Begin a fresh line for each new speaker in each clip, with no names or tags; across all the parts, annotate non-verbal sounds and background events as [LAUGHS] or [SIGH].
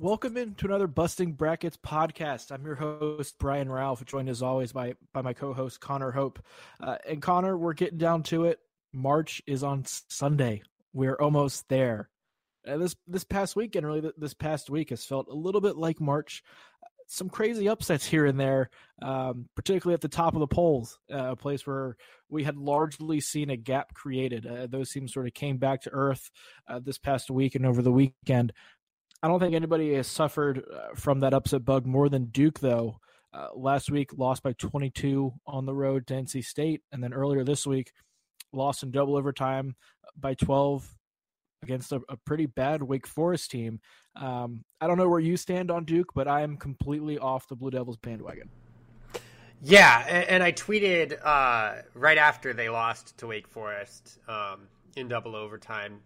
Welcome into another Busting Brackets podcast. I'm your host Brian Ralph, joined as always by by my co-host Connor Hope. Uh, and Connor, we're getting down to it. March is on Sunday. We're almost there. And this this past weekend, really, this past week has felt a little bit like March. Some crazy upsets here and there, um, particularly at the top of the polls, uh, a place where we had largely seen a gap created. Uh, those teams sort of came back to earth uh, this past week and over the weekend. I don't think anybody has suffered uh, from that upset bug more than Duke, though. Uh, last week, lost by 22 on the road to NC State, and then earlier this week, lost in double overtime by 12 against a, a pretty bad Wake Forest team. Um, I don't know where you stand on Duke, but I am completely off the Blue Devils bandwagon.
Yeah, and, and I tweeted uh, right after they lost to Wake Forest um, in double overtime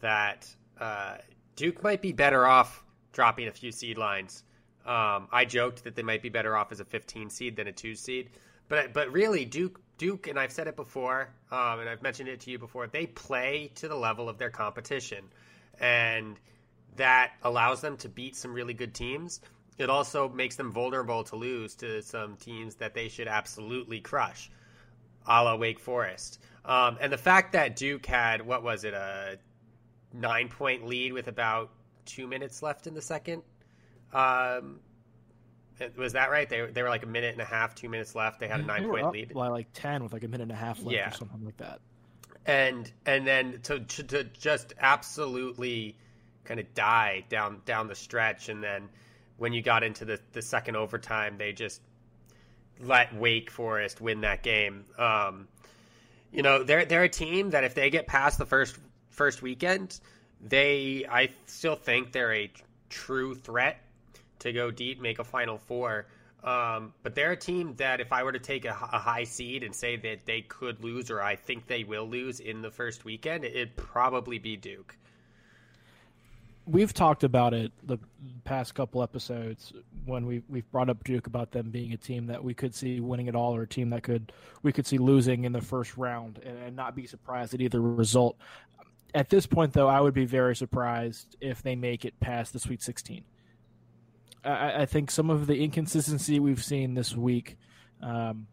that uh, Duke might be better off dropping a few seed lines. Um, I joked that they might be better off as a 15 seed than a two seed, but but really Duke Duke and I've said it before, um, and I've mentioned it to you before. They play to the level of their competition, and that allows them to beat some really good teams. It also makes them vulnerable to lose to some teams that they should absolutely crush, a la Wake Forest. Um, and the fact that Duke had what was it a nine point lead with about two minutes left in the second. Um, was that right? They, they were like a minute and a half, two minutes left. They had a nine point lead.
By like ten with like a minute and a half left yeah. or something like that.
And and then to, to, to just absolutely kind of die down down the stretch, and then when you got into the the second overtime, they just let Wake Forest win that game. Um, you know, they're they're a team that if they get past the first first weekend, they I still think they're a true threat to go deep, make a Final Four. Um, but they're a team that if I were to take a, a, high seed and say that they could lose or I think they will lose in the first weekend, it'd probably be Duke.
We've talked about it the past couple episodes when we we've brought up Duke about them being a team that we could see winning it all or a team that could we could see losing in the first round and, and not be surprised at either result at this point, though, I would be very surprised if they make it past the Sweet 16. I, I think some of the inconsistency we've seen this week um,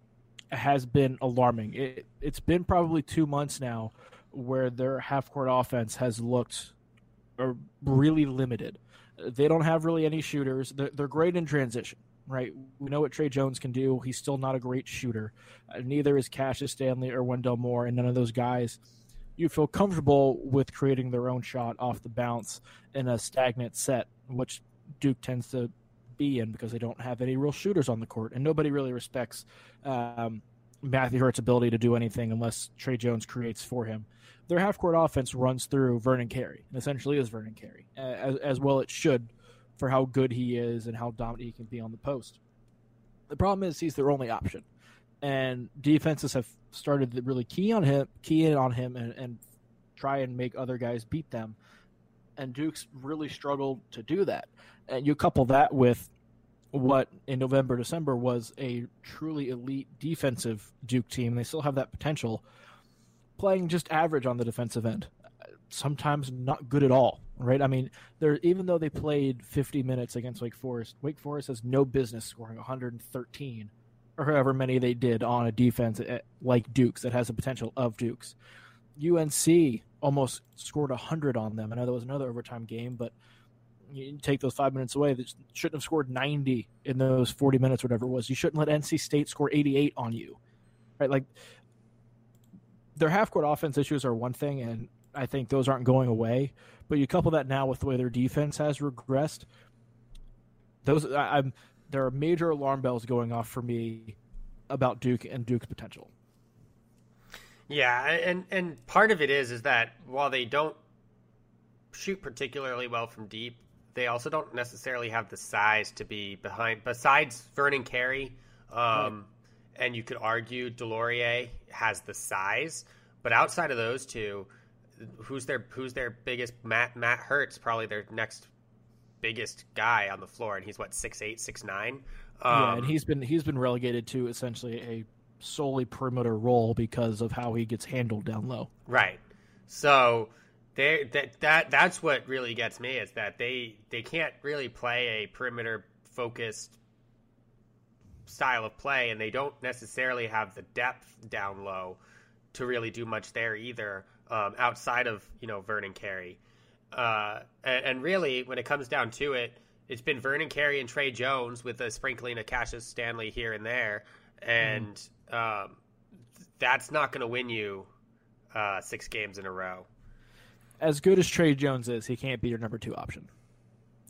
has been alarming. It, it's been probably two months now where their half court offense has looked uh, really limited. They don't have really any shooters. They're, they're great in transition right? We know what Tre Jones can do. He's still not a great shooter. Uh, neither is Cassius Stanley or Wendell Moore, and none of those guys you feel comfortable with creating their own shot off the bounce in a stagnant set, which Duke tends to be in because they don't have any real shooters on the court, and nobody really respects um, Matthew Hurt's ability to do anything unless Tre Jones creates for him. Their half court offense runs through Vernon Carey, and essentially is Vernon Carey, as, as well it should for how good he is and how dominant he can be on the post. The problem is he's their only option and defenses have started to really key on him, key in on him, and, and try and make other guys beat them. And Duke's really struggled to do that. And you couple that with what in November, December was a truly elite defensive Duke team. They still have that potential, playing just average on the defensive end. Sometimes not good at all, right? I mean, there even though they played 50 minutes against Wake Forest, Wake Forest has no business scoring 113 or however many they did on a defense eh, like Duke's that has the potential of Duke's. UNC almost scored 100 on them. I know there was another overtime game, but you take those five minutes away, they shouldn't have scored 90 in those 40 minutes, whatever it was. You shouldn't let NC State score 88 on you, right? Like their half court offense issues are one thing, and I think those aren't going away. But you couple that now with the way their defense has regressed. Those I, I'm there are major alarm bells going off for me about Duke and Duke's potential.
Yeah, and and part of it is is that while they don't shoot particularly well from deep, they also don't necessarily have the size to be behind. Besides Vernon Carey, um, right. and you could argue DeLaurier has the size, but outside of those two, who's their who's their biggest Matt Matt Hurt's probably their next biggest guy on the floor, and he's what six eight, six nine.
Um, yeah, and he's been he's been relegated to essentially a solely perimeter role because of how he gets handled down low.
Right. So they that that that's what really gets me is that they they can't really play a perimeter focused style of play, and they don't necessarily have the depth down low to really do much there either, um, outside of you know Vernon Carey. Uh, and, and, really, when it comes down to it, it's been Vernon Carey and Tre Jones with a sprinkling of Cassius Stanley here and there, and mm. Um, that's not going to win you uh, six games in a row.
As good as Tre Jones is, he can't be your number two option.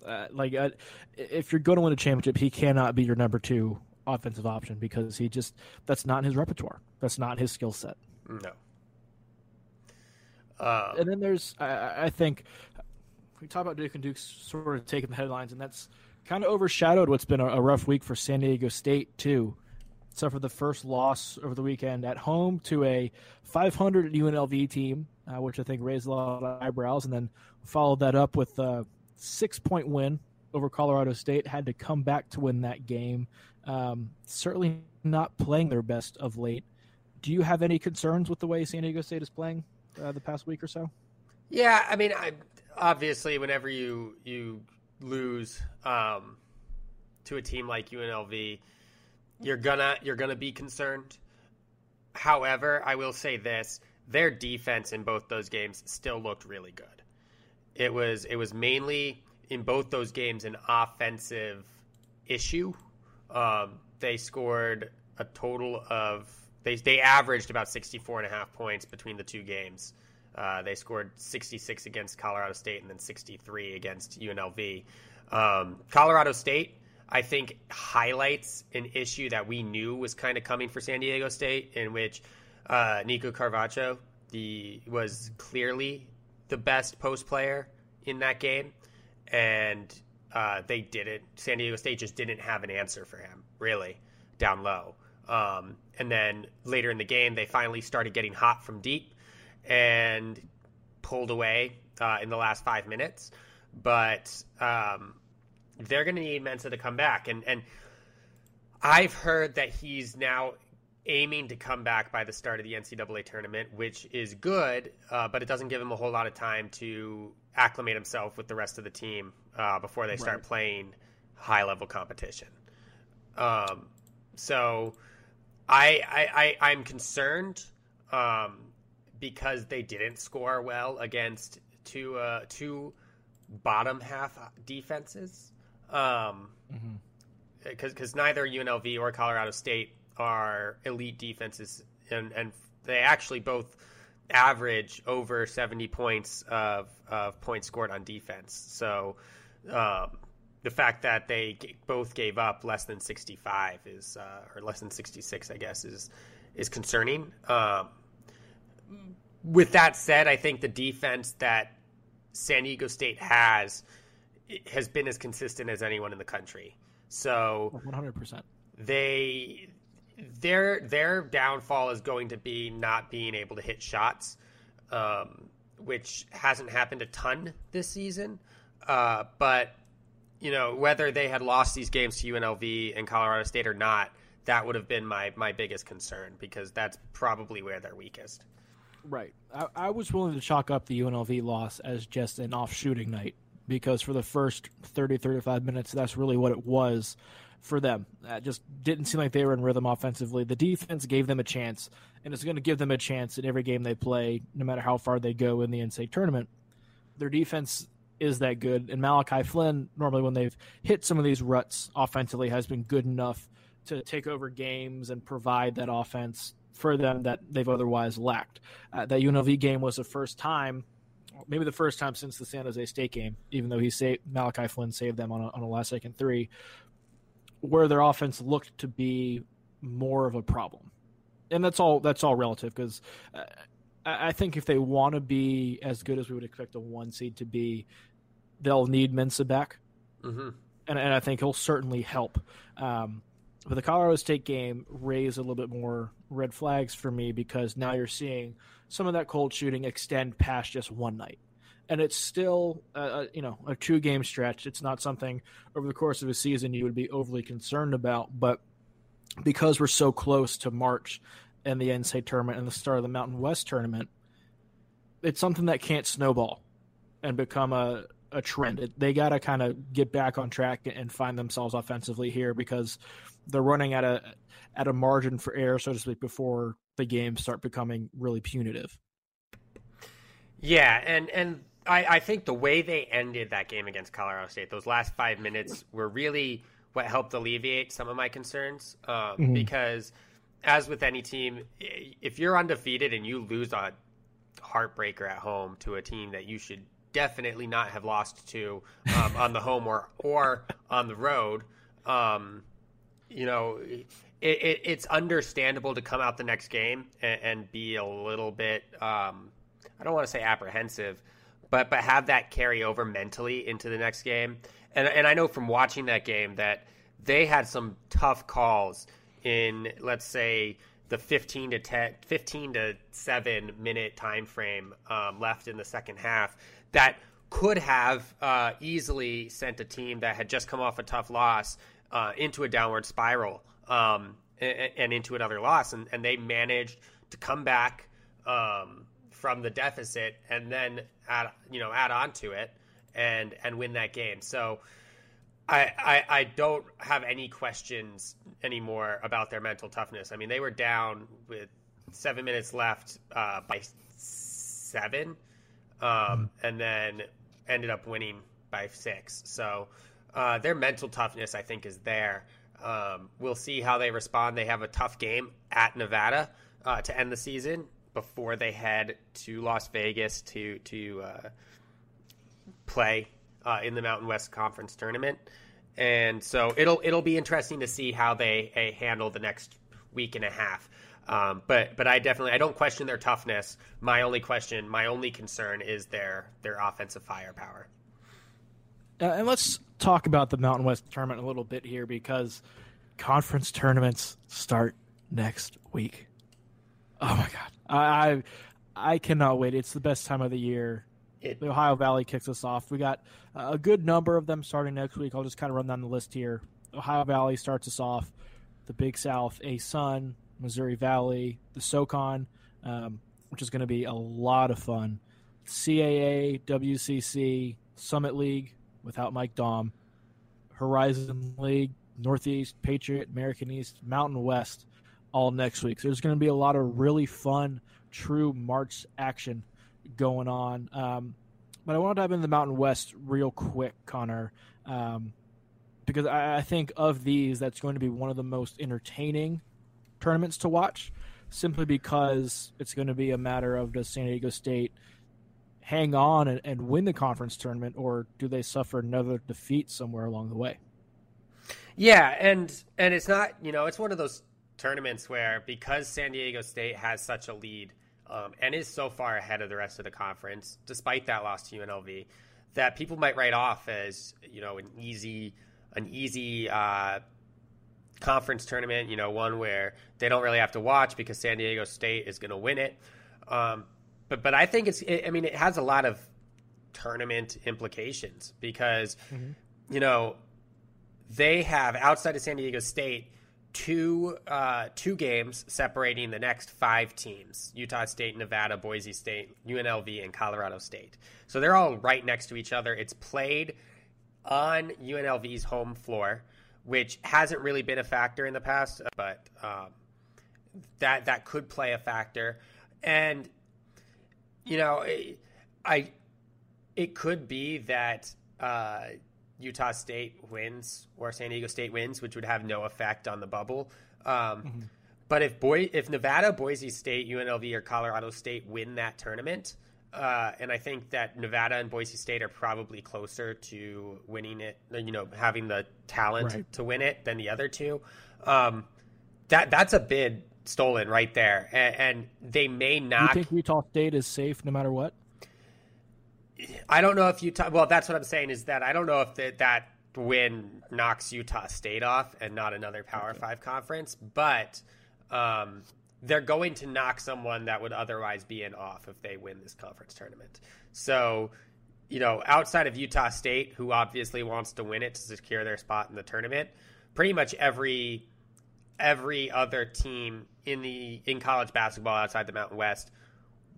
Uh, like, uh, if you're going to win a championship, he cannot be your number two offensive option because he just that's not his repertoire. That's not his skill set.
No.
Uh, and then there's, I, I, think, we talk about Duke and Duke's sort of taking the headlines, and that's kind of overshadowed what's been a, a rough week for San Diego State too. Suffered the first loss over the weekend at home to a 500 UNLV team, uh, which I think raised a lot of eyebrows, and then followed that up with a six point win over Colorado State. Had to come back to win that game. Um, certainly not playing their best of late. Do you have any concerns with the way San Diego State is playing uh, the past week or so?
Yeah, I mean, I, obviously, whenever you you lose um, to a team like UNLV, you're gonna you're gonna be concerned. However, I will say this: their defense in both those games still looked really good. It was it was mainly in both those games an offensive issue. Um, they scored a total of they they averaged about 64 and a half points between the two games. Uh, they scored 66 against Colorado State and then 63 against UNLV. Um, Colorado State, I think, highlights an issue that we knew was kind of coming for San Diego State, in which uh, Nico Carvacho the was clearly the best post player in that game, and uh, they didn't. San Diego State just didn't have an answer for him, really, down low. Um, and then later in the game, they finally started getting hot from deep and pulled away uh, in the last five minutes. But um, they're going to need Mensah to come back. And, and I've heard that he's now aiming to come back by the start of the NCAA tournament, which is good, uh, but it doesn't give him a whole lot of time to acclimate himself with the rest of the team uh, before they start right. playing high level competition. Um, so I, I, I am concerned um, because they didn't score well against two uh, two bottom half defenses. Um, because mm-hmm. because neither UNLV or Colorado State are elite defenses, and and they actually both average over 70 points of, of points scored on defense. So um, the fact that they both gave up less than 65 is, uh, or less than 66, I guess, is is concerning. Um, with that said, I think the defense that San Diego State has has been as consistent as anyone in the country. So
100%.
They their their downfall is going to be not being able to hit shots, um, which hasn't happened a ton this season. Uh, but you know whether they had lost these games to UNLV and Colorado State or not, that would have been my my biggest concern because that's probably where they're weakest.
Right. I, I was willing to chalk up the UNLV loss as just an off shooting night because for the first 30 35 minutes that's really what it was for them. That just didn't seem like they were in rhythm offensively. The defense gave them a chance, and it's going to give them a chance in every game they play, no matter how far they go in the NCAA tournament. Their defense is that good, and Malachi Flynn, normally when they've hit some of these ruts offensively, has been good enough to take over games and provide that offense for them that they've otherwise lacked. Uh, that UNLV game was the first time maybe the first time since the San Jose State game, even though he saved Malachi Flynn saved them on a, on a last second three, where their offense looked to be more of a problem. And that's all that's all relative because uh, I think if they want to be as good as we would expect a one seed to be, they'll need Mensah back, mm-hmm. and, and I think he'll certainly help. Um, but the Colorado State game raised a little bit more red flags for me because now you're seeing some of that cold shooting extend past just one night and it's still you know a two game stretch. It's not something over the course of a season you would be overly concerned about, but because we're so close to March and the NCAA tournament and the start of the Mountain West tournament, it's something that can't snowball and become a a trend. It, they got to kind of get back on track and find themselves offensively here because they're running at a at a margin for error, so to speak, before the games start becoming really punitive.
Yeah, and and I, I think the way they ended that game against Colorado State, those last five minutes were really what helped alleviate some of my concerns. Um, mm-hmm. Because, as with any team, if you're undefeated and you lose a heartbreaker at home to a team that you should definitely not have lost to um, on the home or or on the road, um, you know, it, it, it's understandable to come out the next game and, and be a little bit. Um, I don't want to say apprehensive, but but have that carry over mentally into the next game. And and I know from watching that game that they had some tough calls in let's say the 15 to 10 15 to 7 minute time frame um, left in the second half that could have uh, easily sent a team that had just come off a tough loss uh, into a downward spiral um, and, and, into another loss and, and they managed to come back um, from the deficit and then add you know add on to it and and win that game. So I, I, I don't have any questions anymore about their mental toughness. I mean, they were down with seven minutes left uh, by seven, um, and then ended up winning by six. So uh, their mental toughness, I think, is there. Um, we'll see how they respond. They have a tough game at Nevada uh, to end the season, before they head to Las Vegas to to uh, play uh, in the Mountain West Conference tournament. And so it'll it'll be interesting to see how they, handle the next week and a half. Um, but but I definitely I don't question their toughness. My only question, my only concern is their their offensive firepower.
Uh, and let's talk about the Mountain West tournament a little bit here because conference tournaments start next week. Oh my god, I I cannot wait. It's the best time of the year. It, the Ohio Valley kicks us off. We got a good number of them starting next week. I'll just kind of run down the list here. Ohio Valley starts us off. The Big South, ASUN, Missouri Valley, the SoCon, um, which is going to be a lot of fun. CAA, WCC, Summit League without Mike Daum, Horizon League, Northeast, Patriot, American East, Mountain West all next week. So there's going to be a lot of really fun, true March action going on. Um, but I want to dive into the Mountain West real quick, Connor, um, because I, I, think of these, that's going to be one of the most entertaining tournaments to watch, simply because it's going to be a matter of does San Diego State hang on and, and win the conference tournament, or do they suffer another defeat somewhere along the way?
Yeah, and and it's not you know it's one of those tournaments where because San Diego State has such a lead um, and is so far ahead of the rest of the conference, despite that loss to UNLV, that people might write off as you know an easy an easy uh, conference tournament. You know, one where they don't really have to watch because San Diego State is going to win it. Um, but but I think it's it, I mean it has a lot of tournament implications because mm-hmm. you know they have outside of San Diego State two uh, two games separating the next five teams: Utah State, Nevada, Boise State, UNLV, and Colorado State. So they're all right next to each other. It's played on UNLV's home floor, which hasn't really been a factor in the past, but um, that that could play a factor. And you know, I it could be that. Uh, Utah State wins or San Diego State wins, which would have no effect on the bubble. Um, mm-hmm. But if boy, if Nevada, Boise State, UNLV, or Colorado State win that tournament, uh, and I think that Nevada and Boise State are probably closer to winning it, you know, having the talent right. to win it than the other two. Um, that that's a bid stolen right there, and, and they may not.
You think Utah State is safe no matter what?
I don't know if Utah. Well, that's what I'm saying is that I don't know if the, that win knocks Utah State off and not another Power okay. Five conference, but um, they're going to knock someone that would otherwise be in off if they win this conference tournament. So, you know, outside of Utah State, who obviously wants to win it to secure their spot in the tournament, pretty much every every other team in the in college basketball outside the Mountain West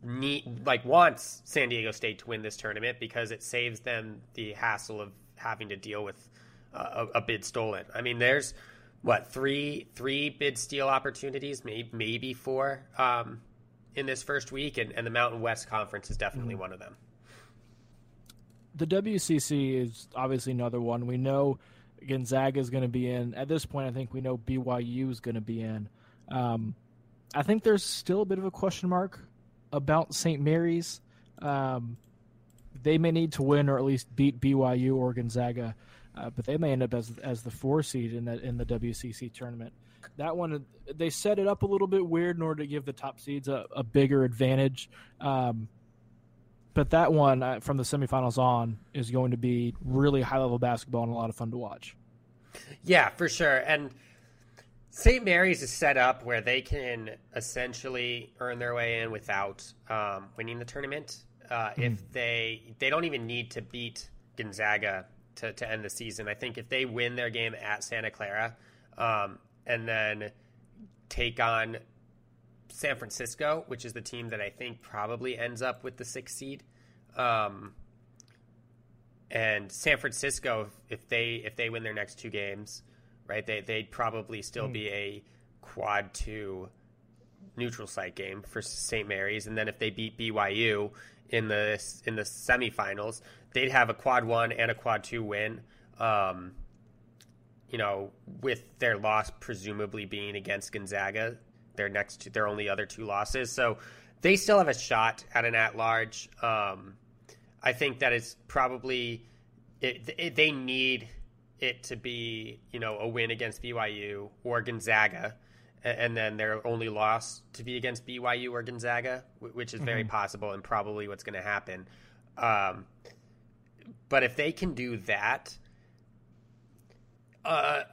need like wants San Diego State to win this tournament because it saves them the hassle of having to deal with uh, a, a, bid stolen. I mean, there's what three three bid steal opportunities, maybe maybe four um, in this first week, and, and the Mountain West Conference is definitely mm-hmm. one of them.
The WCC is obviously another one. We know Gonzaga is going to be in. At this point, I think we know BYU is going to be in. Um, I think there's still a bit of a question mark about St. Mary's. Um, they may need to win or at least beat BYU or Gonzaga, uh, but they may end up as as the four seed in the in the WCC tournament. That one they set it up a little bit weird in order to give the top seeds a, a bigger advantage. Um, but that one uh, from the semifinals on is going to be really high level basketball and a lot of fun to watch.
Yeah, for sure. And St. Mary's is set up where they can essentially earn their way in without um, winning the tournament. Uh, mm. If they they don't even need to beat Gonzaga to, to end the season. I think if they win their game at Santa Clara um, and then take on San Francisco, which is the team that I think probably ends up with the sixth seed. Um, and San Francisco, if they if they win their next two games, right? They they'd probably still mm. be a quad two neutral site game for St. Mary's, and then if they beat BYU in the in the semifinals, they'd have a quad one and a quad two win. Um, you know, with their loss presumably being against Gonzaga, their next their only other two losses, so they still have a shot at an at large. Um, I think that it's probably it, it, they need it to be you know a win against BYU or Gonzaga, and then their only loss to be against BYU or Gonzaga, which is very mm-hmm. possible and probably what's going to happen. Um, but if they can do that, uh,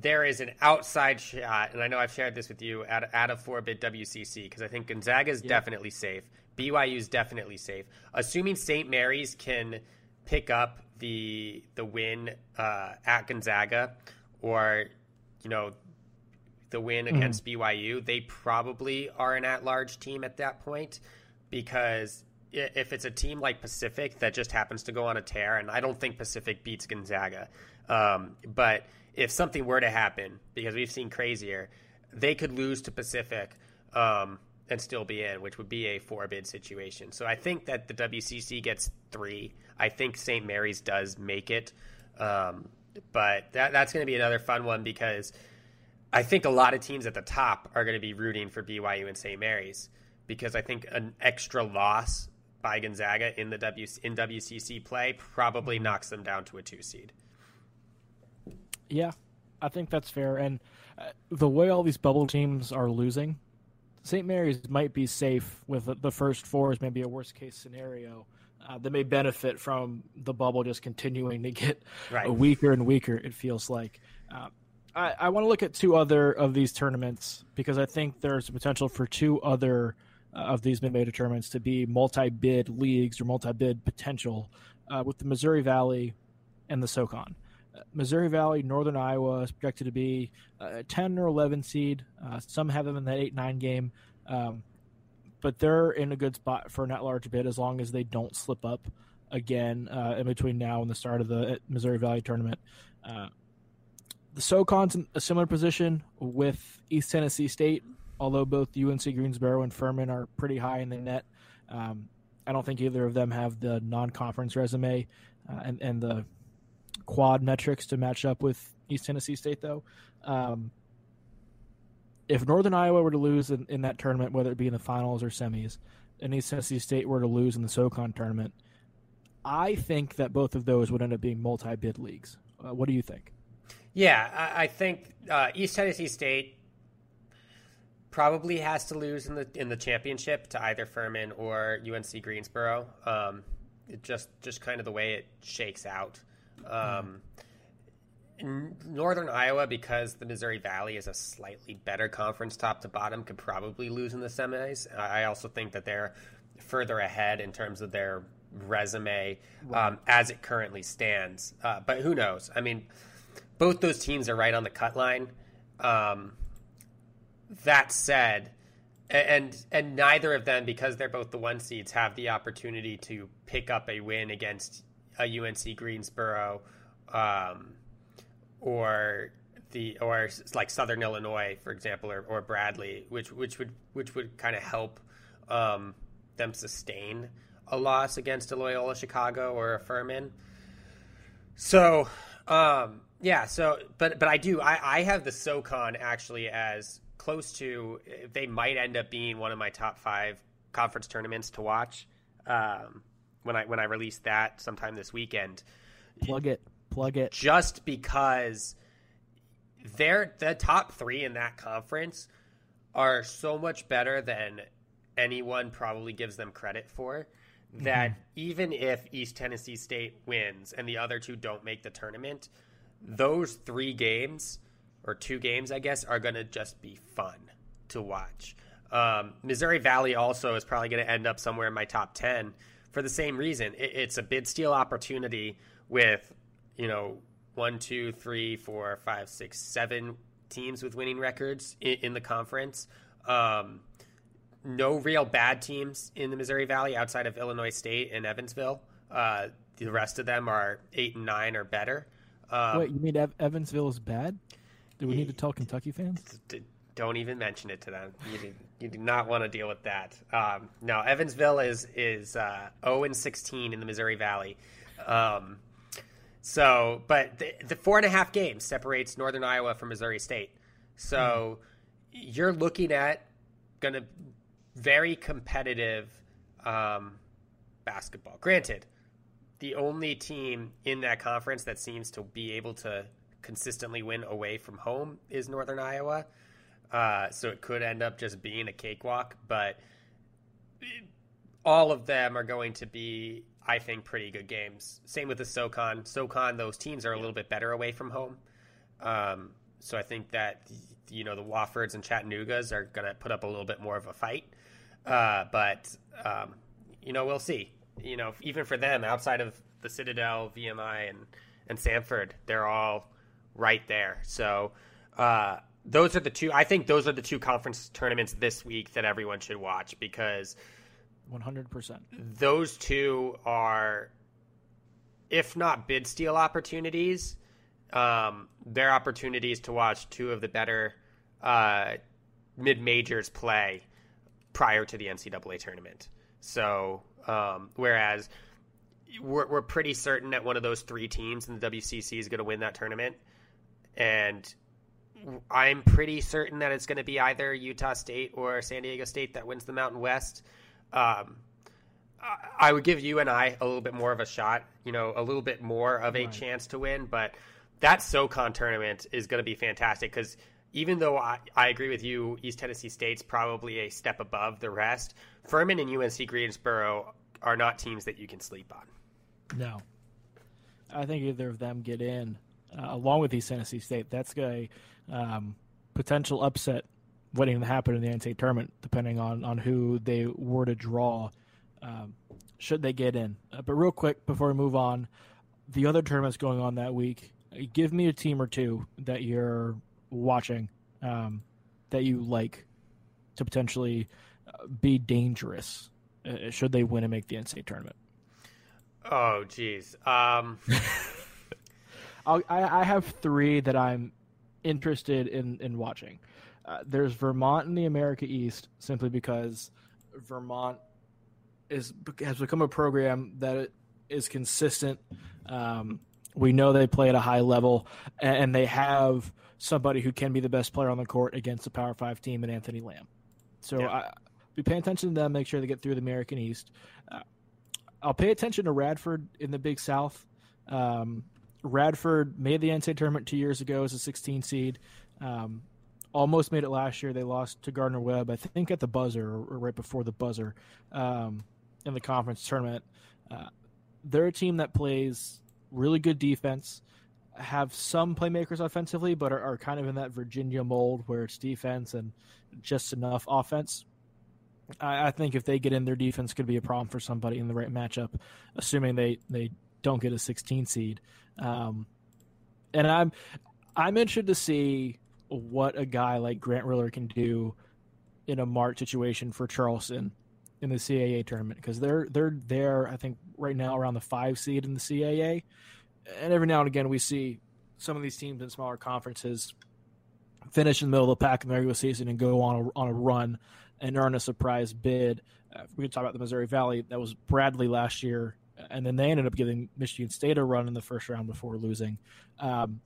there is an outside shot, and I know I've shared this with you at, at a four bit WCC because I think Gonzaga is yeah. definitely safe. BYU is definitely safe. Assuming St. Mary's can pick up the the win uh, at Gonzaga or you know the win mm-hmm. against BYU, they probably are an at-large team at that point because if it's a team like Pacific that just happens to go on a tear, and I don't think Pacific beats Gonzaga, um, but if something were to happen, because we've seen crazier, they could lose to Pacific um, and still be in, which would be a four bid situation. So I think that the WCC gets three. I think St. Mary's does make it. Um, but that, that's going to be another fun one because I think a lot of teams at the top are going to be rooting for BYU and St. Mary's because I think an extra loss by Gonzaga in the w, in WCC play probably knocks them down to a two seed.
Yeah, I think that's fair. And uh, the way all these bubble teams are losing, St. Mary's might be safe with the first four is maybe a worst case scenario. Uh, that may benefit from the bubble just continuing to get right. weaker and weaker. It feels like. Uh, I, I want to look at two other of these tournaments because I think there's potential for two other uh, of these mid-major tournaments to be multi-bid leagues or multi-bid potential uh, with the Missouri Valley and the SoCon. Missouri Valley, Northern Iowa is projected to be a 10 or 11 seed. Uh, some have them in that 8 9 game. Um, but they're in a good spot for an at large bid as long as they don't slip up again uh, in between now and the start of the uh, Missouri Valley tournament. Uh, the SoCon's in a similar position with East Tennessee State, although both UNC Greensboro and Furman are pretty high in the net. Um, I don't think either of them have the non conference resume uh, and, and the quad metrics to match up with East Tennessee State, though. Um, if Northern Iowa were to lose in, in, that tournament, whether it be in the finals or semis, and East Tennessee State were to lose in the SoCon tournament, I think that both of those would end up being multi-bid leagues. Uh, what do you think?
Yeah, I, I think uh, East Tennessee State probably has to lose in the in the championship to either Furman or UNC Greensboro. Um, just just kind of the way it shakes out. Um, Northern Iowa, because the Missouri Valley is a slightly better conference top to bottom, could probably lose in the semis. I also think that they're further ahead in terms of their resume um, as it currently stands. Uh, but who knows? I mean, both those teams are right on the cut line. Um, that said, and and neither of them, because they're both the one seeds, have the opportunity to pick up a win against a UNC Greensboro, um, or the or like Southern Illinois, for example, or, or Bradley, which which would which would kind of help um, them sustain a loss against a Loyola Chicago or a Furman. So, um, yeah. So, but but I do. I I have the SoCon actually as close to. They might end up being one of my top five conference tournaments to watch. Um, when I when I release that sometime this weekend.
Plug it. Plug it.
Just because they're the top three in that conference are so much better than anyone probably gives them credit for that mm-hmm. even if East Tennessee State wins and the other two don't make the tournament, those three games or two games, I guess, are going to just be fun to watch. Um, Missouri Valley also is probably going to end up somewhere in my top 10 for the same reason. It, it's a bid steal opportunity with, you know, one, two, three, four, five, six, seven teams with winning records in, in the conference. Um, no real bad teams in the Missouri Valley outside of Illinois State and Evansville. Uh, the rest of them are eight and nine or better.
Um, Wait, you mean Ev- Evansville is bad? Do we need to tell Kentucky fans?
Don't even mention it to them. You do, you do not want to deal with that. Um, no, Evansville is is uh, 0 and 16 in the Missouri Valley. Um, so, but the, the, four and a half games separates Northern Iowa from Missouri State. So mm. you're looking at going to very competitive um, basketball. Granted, the only team in that conference that seems to be able to consistently win away from home is Northern Iowa. Uh, so it could end up just being a cakewalk, but all of them are going to be, I think, pretty good games. Same with the SoCon. SoCon, those teams are a little bit better away from home. Um, so I think that you know the Woffords and Chattanoogas are going to put up a little bit more of a fight. Uh, but um, you know, we'll see. You know, even for them, outside of the Citadel, VMI, and and Samford, they're all right there. So uh, those are the two. I think those are the two conference tournaments this week that everyone should watch because
100%.
Those two are, if not bid steal opportunities, um, they're opportunities to watch two of the better uh, mid majors play prior to the NCAA tournament. So, um, whereas we're, we're pretty certain that one of those three teams in the WCC is going to win that tournament. And I'm pretty certain that it's going to be either Utah State or San Diego State that wins the Mountain West. Um, I would give you and I a little bit more of a shot, you know, a little bit more of a right. chance to win. But that SoCon tournament is going to be fantastic because even though I, I agree with you, East Tennessee State's probably a step above the rest. Furman and UNC Greensboro are not teams that you can sleep on.
No, I think either of them get in uh, along with East Tennessee State. That's a um, potential upset waiting to happen in the NCAA tournament, depending on on who they were to draw. Um, should they get in? Uh, but real quick before we move on, the other tournaments going on that week. Give me a team or two that you're watching um, that you like to potentially uh, be dangerous uh, should they win and make the NCAA tournament?
Oh, geez. Um... [LAUGHS]
I, I have three that I'm interested in in watching. Uh, there's Vermont in the America East simply because Vermont is has become a program that is consistent. Um, we know they play at a high level, and they have somebody who can be the best player on the court against a Power Five team and Anthony Lamb. So yeah. I, be paying attention to them. Make sure they get through the American East. Uh, I'll pay attention to Radford in the Big South. Um, Radford made the NCAA tournament two years ago as a 16 seed. Um, almost made it last year. They lost to Gardner Webb, I think, at the buzzer or, right before the buzzer um, in the conference tournament. Uh, they're a team that plays really good defense have some playmakers offensively, but are, are, kind of in that Virginia mold where it's defense and just enough offense. I, I, think if they get in, their defense could be a problem for somebody in the right matchup, assuming they, they don't get a 16 seed. Um, and I'm I'm interested to see what a guy like Grant Riller can do in a marked situation for Charleston in the CAA tournament because they're they're there. I think right now around the five seed in the CAA, and every now and again we see some of these teams in smaller conferences finish in the middle of the pack in the regular season and go on a, on a run and earn a surprise bid. Uh, we can talk about the Missouri Valley. That was Bradley last year, and then they ended up giving Michigan State a run in the first round before losing. Um,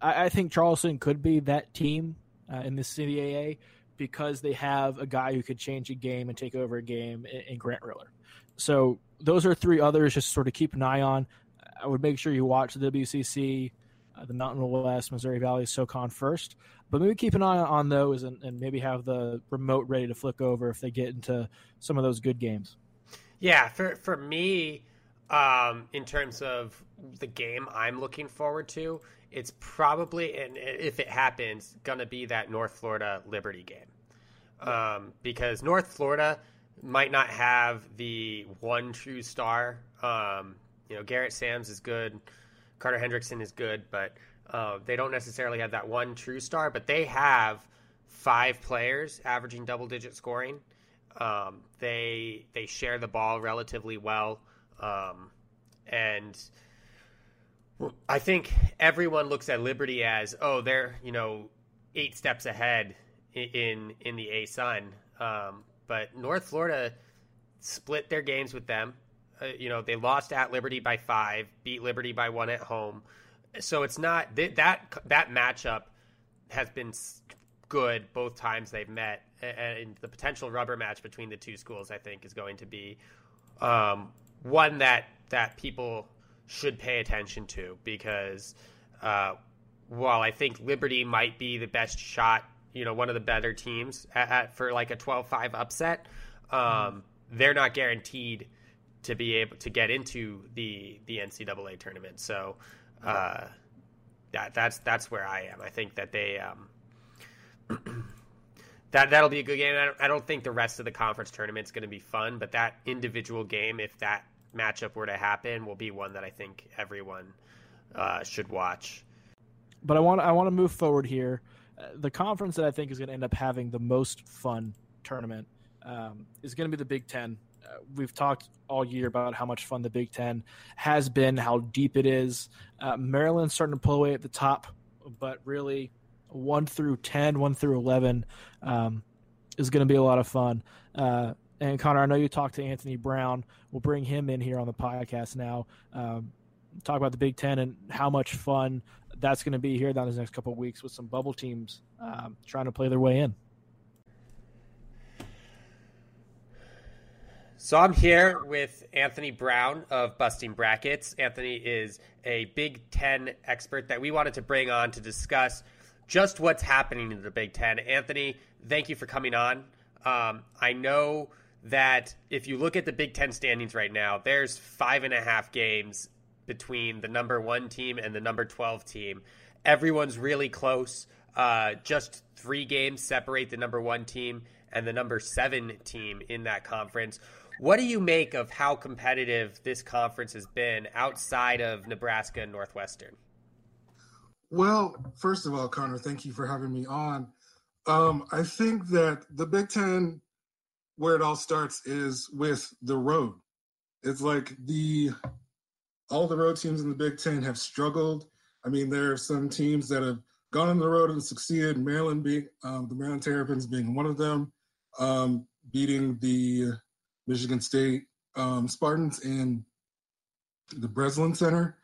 I, I, think Charleston could be that team uh, in the CAA because they have a guy who could change a game and take over a game in, in Grant Riller. So those are three others. Just sort of keep an eye on. I would make sure you watch the WCC, uh, the Mountain West, Missouri Valley, SoCon first, but maybe keep an eye on those and, and maybe have the remote ready to flick over if they get into some of those good games.
Yeah, for for me, um, in terms of the game I'm looking forward to, it's probably and if it happens, gonna be that North Florida Liberty game, um, because North Florida might not have the one true star. Um, you know, Garrett Sams is good, Carter Hendrickson is good, but uh, they don't necessarily have that one true star, but they have five players averaging double digit scoring. Um, they they share the ball relatively well, um, and I think everyone looks at Liberty as oh they're you know eight steps ahead in in the ASUN, um, but North Florida split their games with them. Uh, you know they lost at Liberty by five, beat Liberty by one at home. So it's not that that matchup has been good both times they've met, and the potential rubber match between the two schools, I think, is going to be um, one that that people should pay attention to because uh, while I think Liberty might be the best shot, you know, one of the better teams at, at, for like a 12-5 upset, um, mm. they're not guaranteed to be able to get into the the NCAA tournament. So uh, that that's that's where I am. I think that they um, [CLEARS THROAT] that that'll be a good game. I don't, I don't think the rest of the conference tournament is going to be fun, but that individual game, if that matchup were to happen, will be one that I think everyone uh, should watch.
But I want I want to move forward here. Uh, the conference that I think is going to end up having the most fun tournament um, is going to be the Big Ten we've talked all year about how much fun the Big Ten has been, how deep it is. Uh, Maryland's starting to pull away at the top, but really, one through 10, one through 11 um, is going to be a lot of fun. And Connor, I know you talked to Anthony Brown. We'll bring him in here on the podcast now. Um, talk about the Big Ten and how much fun that's going to be here down the next couple weeks with some bubble teams um, trying to play their way in.
So I'm here with Anthony Brown of Busting Brackets. Anthony is a Big Ten expert that we wanted to bring on to discuss just what's happening in the Big Ten. Anthony, thank you for coming on. Um, I know that if you look at the Big Ten standings right now, there's five and a half games between the number one team and the number 12 team. Everyone's really close. Uh, just three games separate the number one team and the number seven team in that conference. What do you make of how competitive this conference has been outside of Nebraska and Northwestern?
Well, first of all, Connor, thank you for having me on. Um, I think that the Big Ten, where it all starts, is with the road. It's like the all the road teams in the Big Ten have struggled. I mean, there are some teams that have gone on the road and succeeded. Maryland being um, the Maryland Terrapins being one of them, um, beating the Michigan State um, Spartans in the Breslin Center,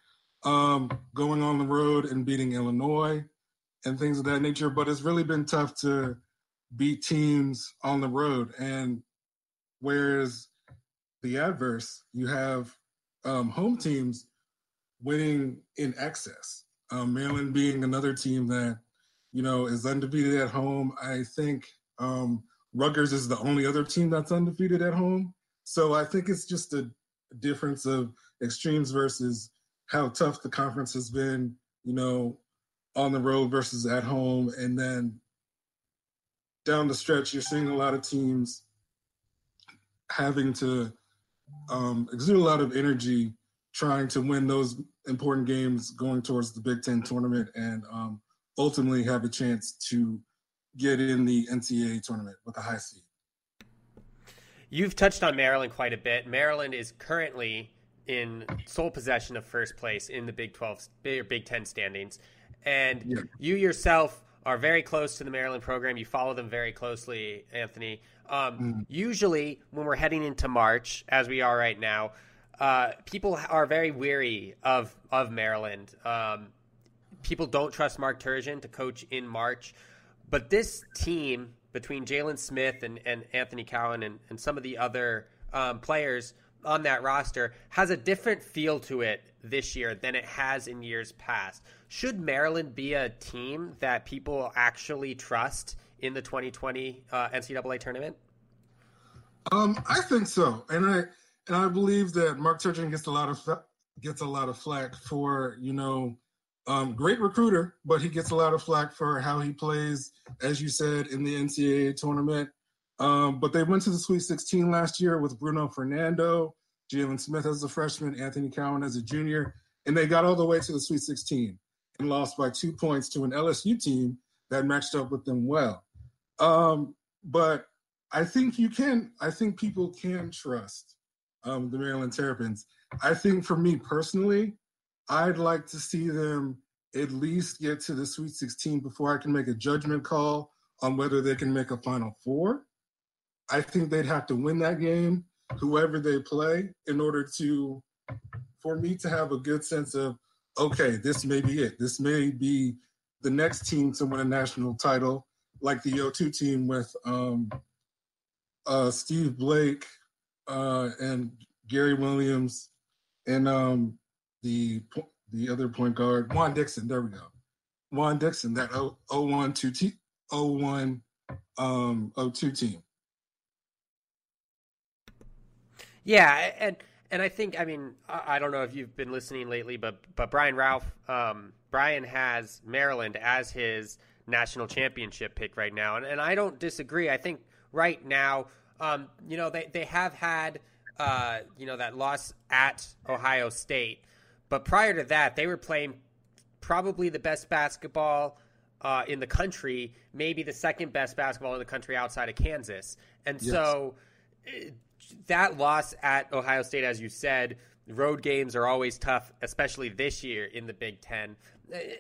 um, going on the road and beating Illinois and things of that nature. But it's really been tough to beat teams on the road. And whereas the adverse, you have um, home teams winning in excess. Um, Maryland being another team that, you know, is undefeated at home. I think um, Rutgers is the only other team that's undefeated at home. So I think it's just a difference of extremes versus how tough the conference has been, you know, on the road versus at home. And then down the stretch, you're seeing a lot of teams having to um, exude a lot of energy trying to win those important games going towards the Big Ten tournament and um, ultimately have a chance to get in the NCAA tournament with a high seed.
You've touched on Maryland quite a bit. Maryland is currently in sole possession of first place in the Big 12 or Big 10 standings. And yeah. you yourself are very close to the Maryland program. You follow them very closely, Anthony. Um, mm. Usually, when we're heading into March, as we are right now, uh, people are very weary of of Maryland. Um, people don't trust Mark Turgeon to coach in March, but this team between Jalen Smith and, and Anthony Cowan and, and some of the other um, players on that roster has a different feel to it this year than it has in years past. Should Maryland be a team that people actually trust in the 2020 uh, NCAA tournament?
Um, I think so, and I and I believe that Mark Turgeon gets a lot of gets a lot of flack for you know um, great recruiter, but he gets a lot of flack for how he plays, as you said in the NCAA tournament. Um, but they went to the Sweet 16 last year with Bruno Fernando, Jalen Smith as a freshman, Anthony Cowan as a junior, and they got all the way to the Sweet 16 and lost by two points to an LSU team that matched up with them well. Um, but I think you can, I think people can trust um, the Maryland Terrapins. I think for me personally, I'd like to see them at least get to the Sweet 16 before I can make a judgment call on whether they can make a Final Four. I think they'd have to win that game, whoever they play, in order to, for me to have a good sense of, okay, this may be it. This may be the next team to win a national title, like the O2 team with um, uh, Steve Blake uh, and Gary Williams and um, the the other point guard, Juan Dixon. There we go. Juan Dixon, that 0, 2 t- 01 um 02 team.
Yeah, and and I think I mean I, don't know if you've been listening lately, but but Brian Ralph, um, Brian has Maryland as his national championship pick right now, and, and I don't disagree. I think right now, um, you know, they they have had uh, you know that loss at Ohio State, but prior to that, they were playing probably the best basketball uh, in the country, maybe the second best basketball in the country outside of Kansas. And yes. so that loss at Ohio State, as you said, road games are always tough, especially this year in the Big Ten. Eh,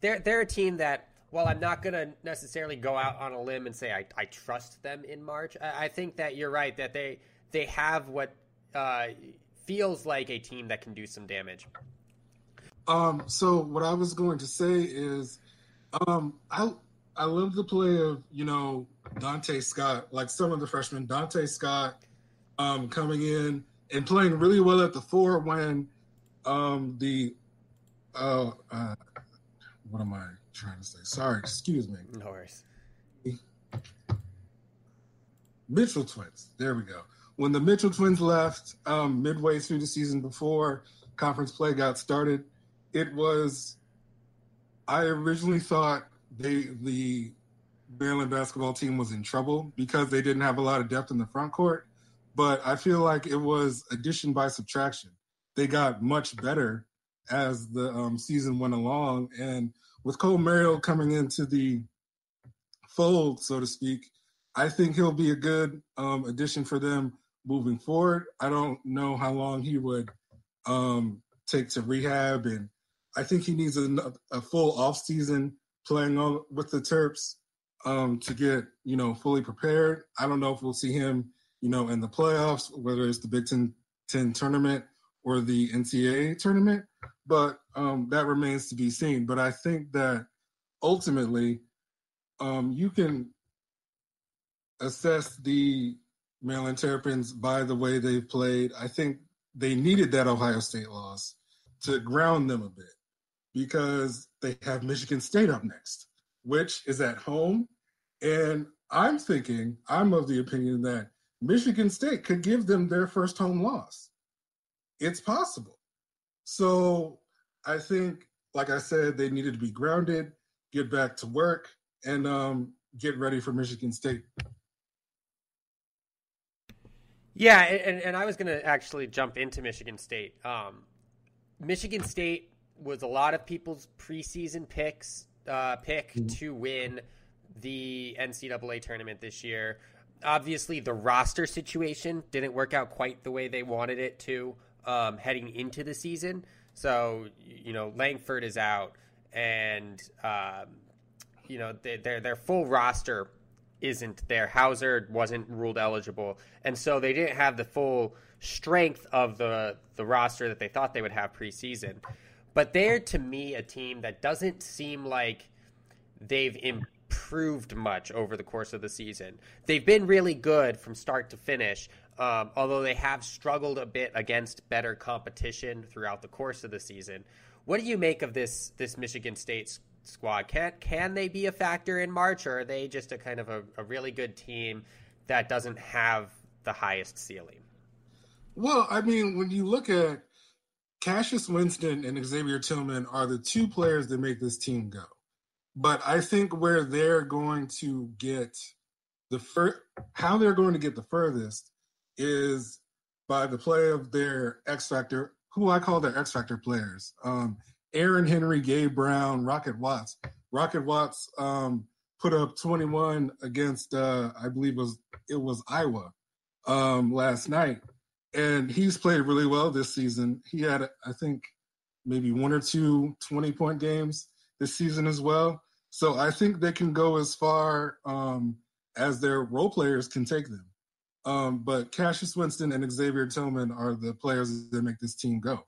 they're they're a team that, while I'm not going to necessarily go out on a limb and say I, I trust them in March, I, I think that you're right that they they have what uh, feels like a team that can do some damage.
Um, so what I was going to say is, um, I I love the play of you know Donta Scott, like some of the freshmen, Donta Scott, um, coming in and playing really well at the four when um, the uh, uh, what am I trying to say? Sorry, excuse me.
No worries.
Mitchell twins. There we go. When the Mitchell twins left um, midway through the season before conference play got started, it was I originally thought they the Maryland basketball team was in trouble because they didn't have a lot of depth in the front court. But I feel like it was addition by subtraction. They got much better as the um, season went along, and with Chol Marial coming into the fold, so to speak, I think he'll be a good um, addition for them moving forward. I don't know how long he would um, take to rehab and I think he needs a, a full off season playing with the Terps um, to get you know fully prepared. I don't know if we'll see him you know in the playoffs, whether it's the Big Ten, 10 tournament or the NCAA tournament, but um, that remains to be seen. But I think that ultimately um, you can assess the Maryland Terrapins by the way they've played. I think they needed that Ohio State loss to ground them a bit because they have Michigan State up next, which is at home. And I'm thinking, I'm of the opinion that Michigan State could give them their first home loss. It's possible. So I think, like I said, they needed to be grounded, get back to work, and um, get ready for Michigan State.
Yeah, and, and I was going to actually jump into Michigan State. Um, Michigan State was a lot of people's preseason picks uh, pick mm-hmm. to win the NCAA tournament this year. Obviously, the roster situation didn't work out quite the way they wanted it to um, heading into the season. So, you know, Langford is out, and um, you know their their full roster isn't there. Hauser wasn't ruled eligible, and so they didn't have the full strength of the the roster that they thought they would have preseason. But they're to me a team that doesn't seem like they've improved much over the course of the season. They've been really good from start to finish, um, although they have struggled a bit against better competition throughout the course of the season. What do you make of this this Michigan State squad? Can can they be a factor in March, or are they just a kind of a, a really good team that doesn't have the highest ceiling?
Well, I mean, when you look at Cassius Winston and Xavier Tillman are the two players that make this team go. But I think where they're going to get the first, how they're going to get the furthest is by the play of their X Factor, who I call their X Factor players. Um, Aaron Henry, Gabe Brown, Rocket Watts. Rocket Watts um, put up 21 against, uh, I believe it was it was Iowa um, last night, and he's played really well this season. He had, I think, maybe one or two 20 point games this season as well. So I think they can go as far um, as their role players can take them. Um, but Cassius Winston and Xavier Tillman are the players that make this team go.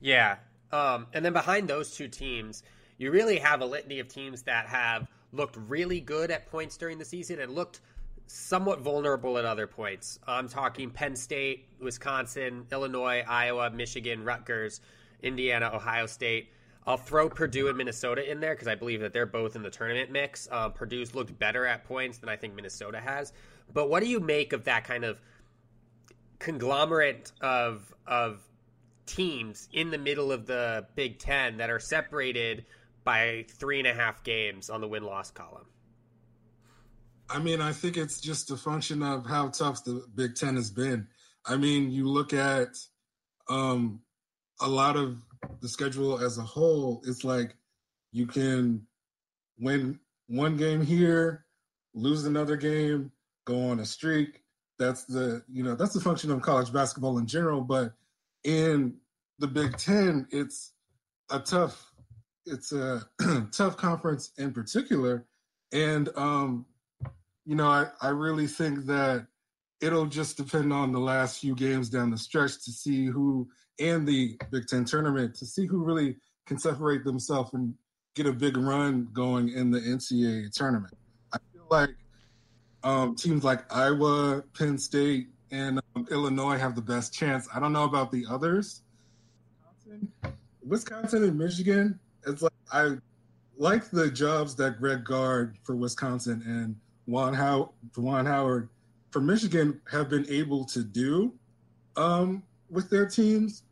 Yeah. Um, and then behind those two teams, you really have a litany of teams that have looked really good at points during the season and looked somewhat vulnerable at other points. I'm talking Penn State, Wisconsin, Illinois, Iowa, Michigan, Rutgers, Indiana, Ohio State. I'll throw Purdue and Minnesota in there because I believe that they're both in the tournament mix. Uh, Purdue's looked better at points than I think Minnesota has. But what do you make of that kind of conglomerate of of teams in the middle of the Big Ten that are separated by three and a half games on the win loss column?
I mean, I think it's just a function of how tough the Big Ten has been. I mean, you look at um, a lot of the schedule as a whole, it's like you can win one game here, lose another game, go on a streak. That's the you know that's the function of college basketball in general. But in the Big Ten, it's a tough it's a [CLEARS THROAT] tough conference in particular, and um, you know, I, I really think that it'll just depend on the last few games down the stretch to see who and the Big Ten tournament to see who really can separate themselves and get a big run going in the NCAA tournament. I feel like um, teams like Iowa, Penn State, and um, Illinois have the best chance. I don't know about the others. Wisconsin, and Michigan it's like I like the jobs that Greg Gard for Wisconsin and Juwan, How- Juwan Howard for Michigan have been able to do um, with their teams,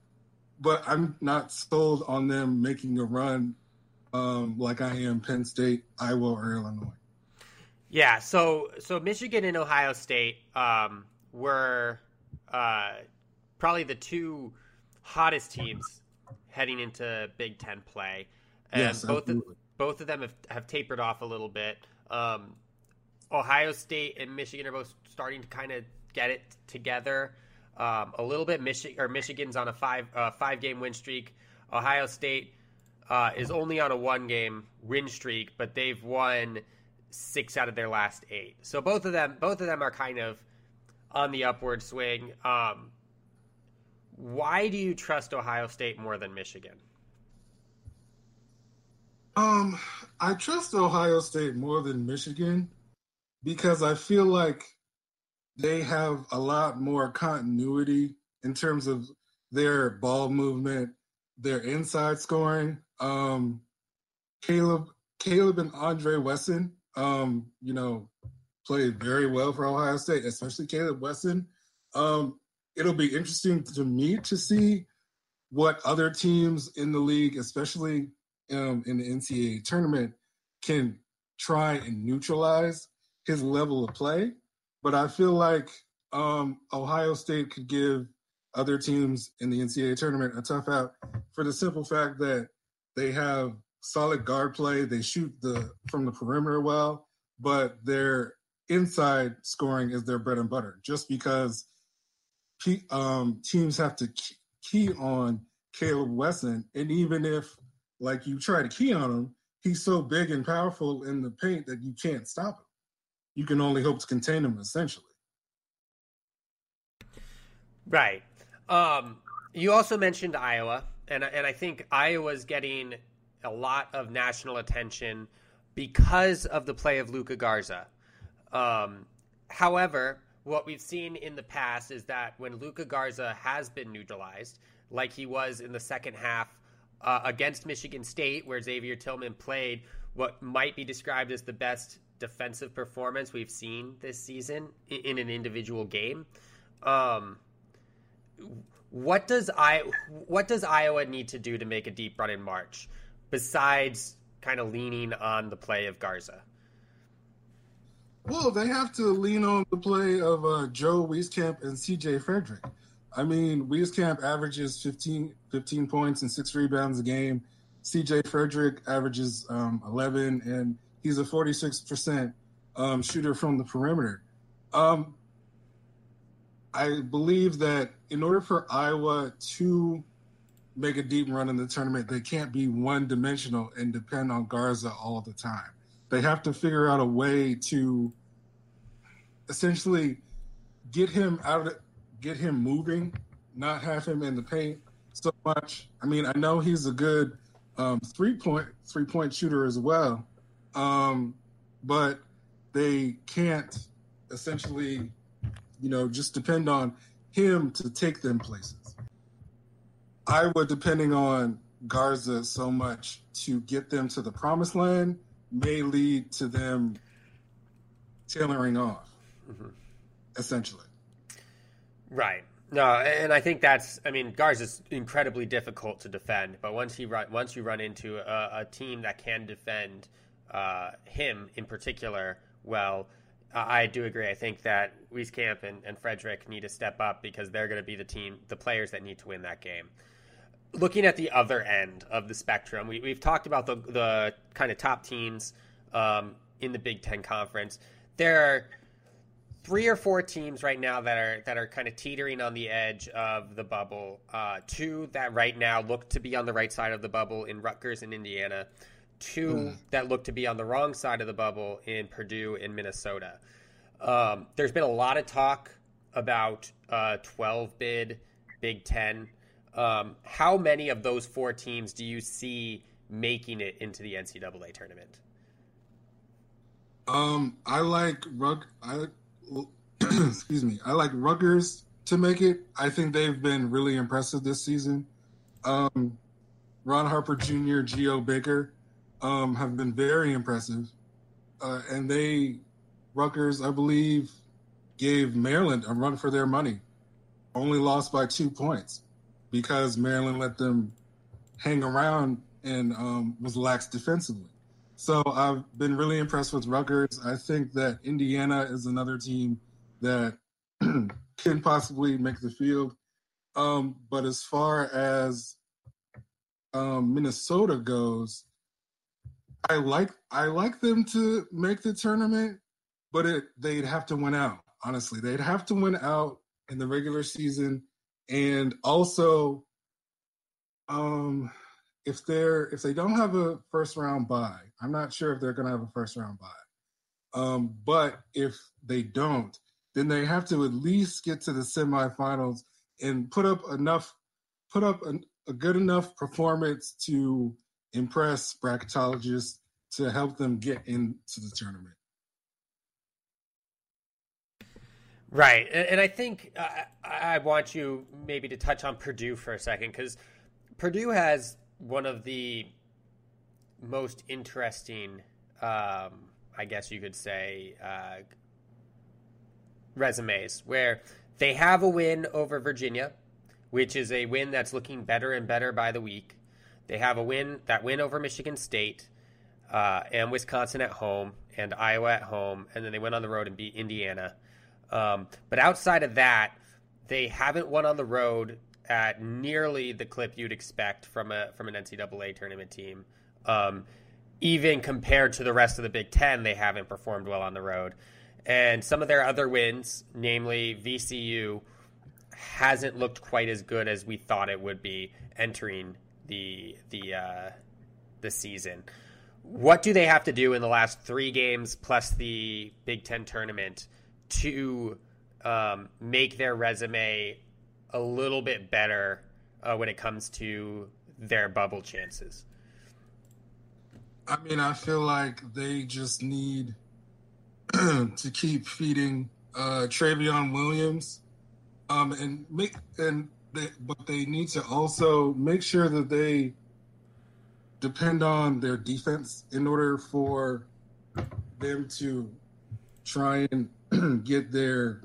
but I'm not sold on them making a run um, like I am Penn State, Iowa, or Illinois.
Yeah, so so Michigan and Ohio State um, were uh, probably the two hottest teams heading into Big Ten play and yes, both of, both of them have, have tapered off a little bit. Um, Ohio State and Michigan are both starting to kind of get it together um, a little bit. Michigan or Michigan's on a five uh, five game win streak. Ohio State uh, is only on a one game win streak, but they've won six out of their last eight. So both of them both of them are kind of on the upward swing. Um, why do you trust Ohio State more than Michigan?
Um, I trust Ohio State more than Michigan because I feel like they have a lot more continuity in terms of their ball movement, their inside scoring. Um, Kaleb, Kaleb and Andre Wesson, um, you know, played very well for Ohio State, especially Kaleb Wesson. Um, it'll be interesting to me to see what other teams in the league, especially um, in the NCAA tournament can try and neutralize his level of play. But I feel like um, Ohio State could give other teams in the NCAA tournament a tough out for the simple fact that They have solid guard play. They shoot the from the perimeter well, but their inside scoring is their bread and butter. Just because um, teams have to key on Kaleb Wesson, and even if like you try to key on him, he's so big and powerful in the paint that you can't stop him. You can only hope to contain them essentially.
Right. Um, you also mentioned Iowa, and and I think Iowa's getting a lot of national attention because of the play of Luka Garza. Um, however, what we've seen in the past is that when Luka Garza has been neutralized, like he was in the second half uh, against Michigan State, where Xavier Tillman played what might be described as the best defensive performance we've seen this season in, an individual game. Um, what does I what does Iowa need to do to make a deep run in March besides kind of leaning on the play of Garza?
Well, they have to lean on the play of uh, Joe Wieskamp and CJ Frederick. I mean, Wieskamp averages 15, 15 points and six rebounds a game. CJ Frederick averages um, 11, and he's a 46% um, shooter from the perimeter. Um, I believe that in order for Iowa to make a deep run in the tournament, they can't be one dimensional and depend on Garza all the time. They have to figure out a way to essentially get him out of get him moving, not have him in the paint so much. I mean, I know he's a good um, three point three point shooter as well, um, but they can't essentially you know, just depend on him to take them places. I Iowa, depending on Garza so much to get them to the promised land, may lead to them tailoring off, mm-hmm. essentially.
Right. No, and I think that's. I mean, Garza is incredibly difficult to defend, but once he run, once you run into a, a team that can defend uh, him in particular, well, I do agree. I think that Wieskamp and, and Frederick need to step up because they're going to be the team, the players that need to win that game. Looking at the other end of the spectrum, we, have talked about the, the kind of top teams um, in the Big Ten Conference. There are three or four teams right now that are that are kind of teetering on the edge of the bubble. Uh, two that right now look to be on the right side of the bubble in Rutgers and Indiana two mm. that look to be on the wrong side of the bubble in Purdue and Minnesota. Um, there's been a lot of talk about uh, 12 bid Big Ten. Um, how many of those four teams do you see making it into the NCAA tournament?
Um, I like Rug. I [CLEARS THROAT] excuse me. I like Rutgers to make it. I think they've been really impressive this season. Um, Ron Harper Jr., Geo Baker um, have been very impressive. Uh, and they, Rutgers, I believe, gave Maryland a run for their money. Only lost by two points because Maryland let them hang around and um, was lax defensively. So I've been really impressed with Rutgers. I think that Indiana is another team that [CLEARS THROAT] can possibly make the field. Um, but as far as um, Minnesota goes, I like I like them to make the tournament, but it they'd have to win out. Honestly, they'd have to win out in the regular season, and also, um, if they're if they don't have a first round bye, I'm not sure if they're going to have a first round bye. Um, but if they don't, then they have to at least get to the semifinals and put up enough, put up a, a good enough performance to impress bracketologists to help them get into the tournament.
Right, and, I think uh, I want you maybe to touch on Purdue for a second because Purdue has one of the most interesting, um, I guess you could say, uh, resumes where they have a win over Virginia, which is a win that's looking better and better by the week. They have a win that win over Michigan State uh, and Wisconsin at home and Iowa at home, and then they went on the road and beat Indiana. Um, but outside of that, they haven't won on the road at nearly the clip you'd expect from a from an NCAA tournament team. Um, even compared to the rest of the Big Ten, they haven't performed well on the road. And some of their other wins, namely VCU, hasn't looked quite as good as we thought it would be entering the the uh, the season. What do they have to do in the last three games plus the Big Ten tournament to um, make their resume a little bit better uh, when it comes to their bubble chances?
I mean, I feel like they just need [CLEARS THROAT] to keep feeding uh, Trevion Williams, um, and make and they, but they need to also make sure that they depend on their defense in order for them to try and [CLEARS THROAT] get their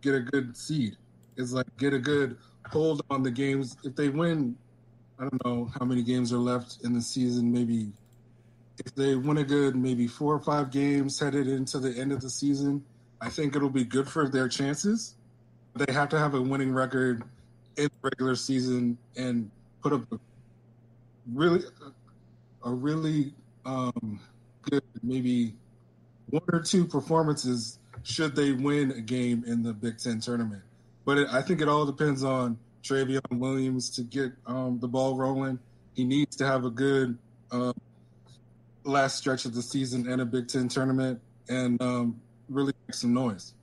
get a good seed. It's like get a good hold on the games. If they win, I don't know how many games are left in the season. Maybe if they win a good maybe four or five games headed into the end of the season, I think it'll be good for their chances. They have to have a winning record in the regular season and put up a really a really um, good maybe one or two performances should they win a game in the Big Ten tournament. But it, I think it all depends on Trevion Williams to get um, the ball rolling. He needs to have a good uh, last stretch of the season and a Big Ten tournament and um, really make some noise.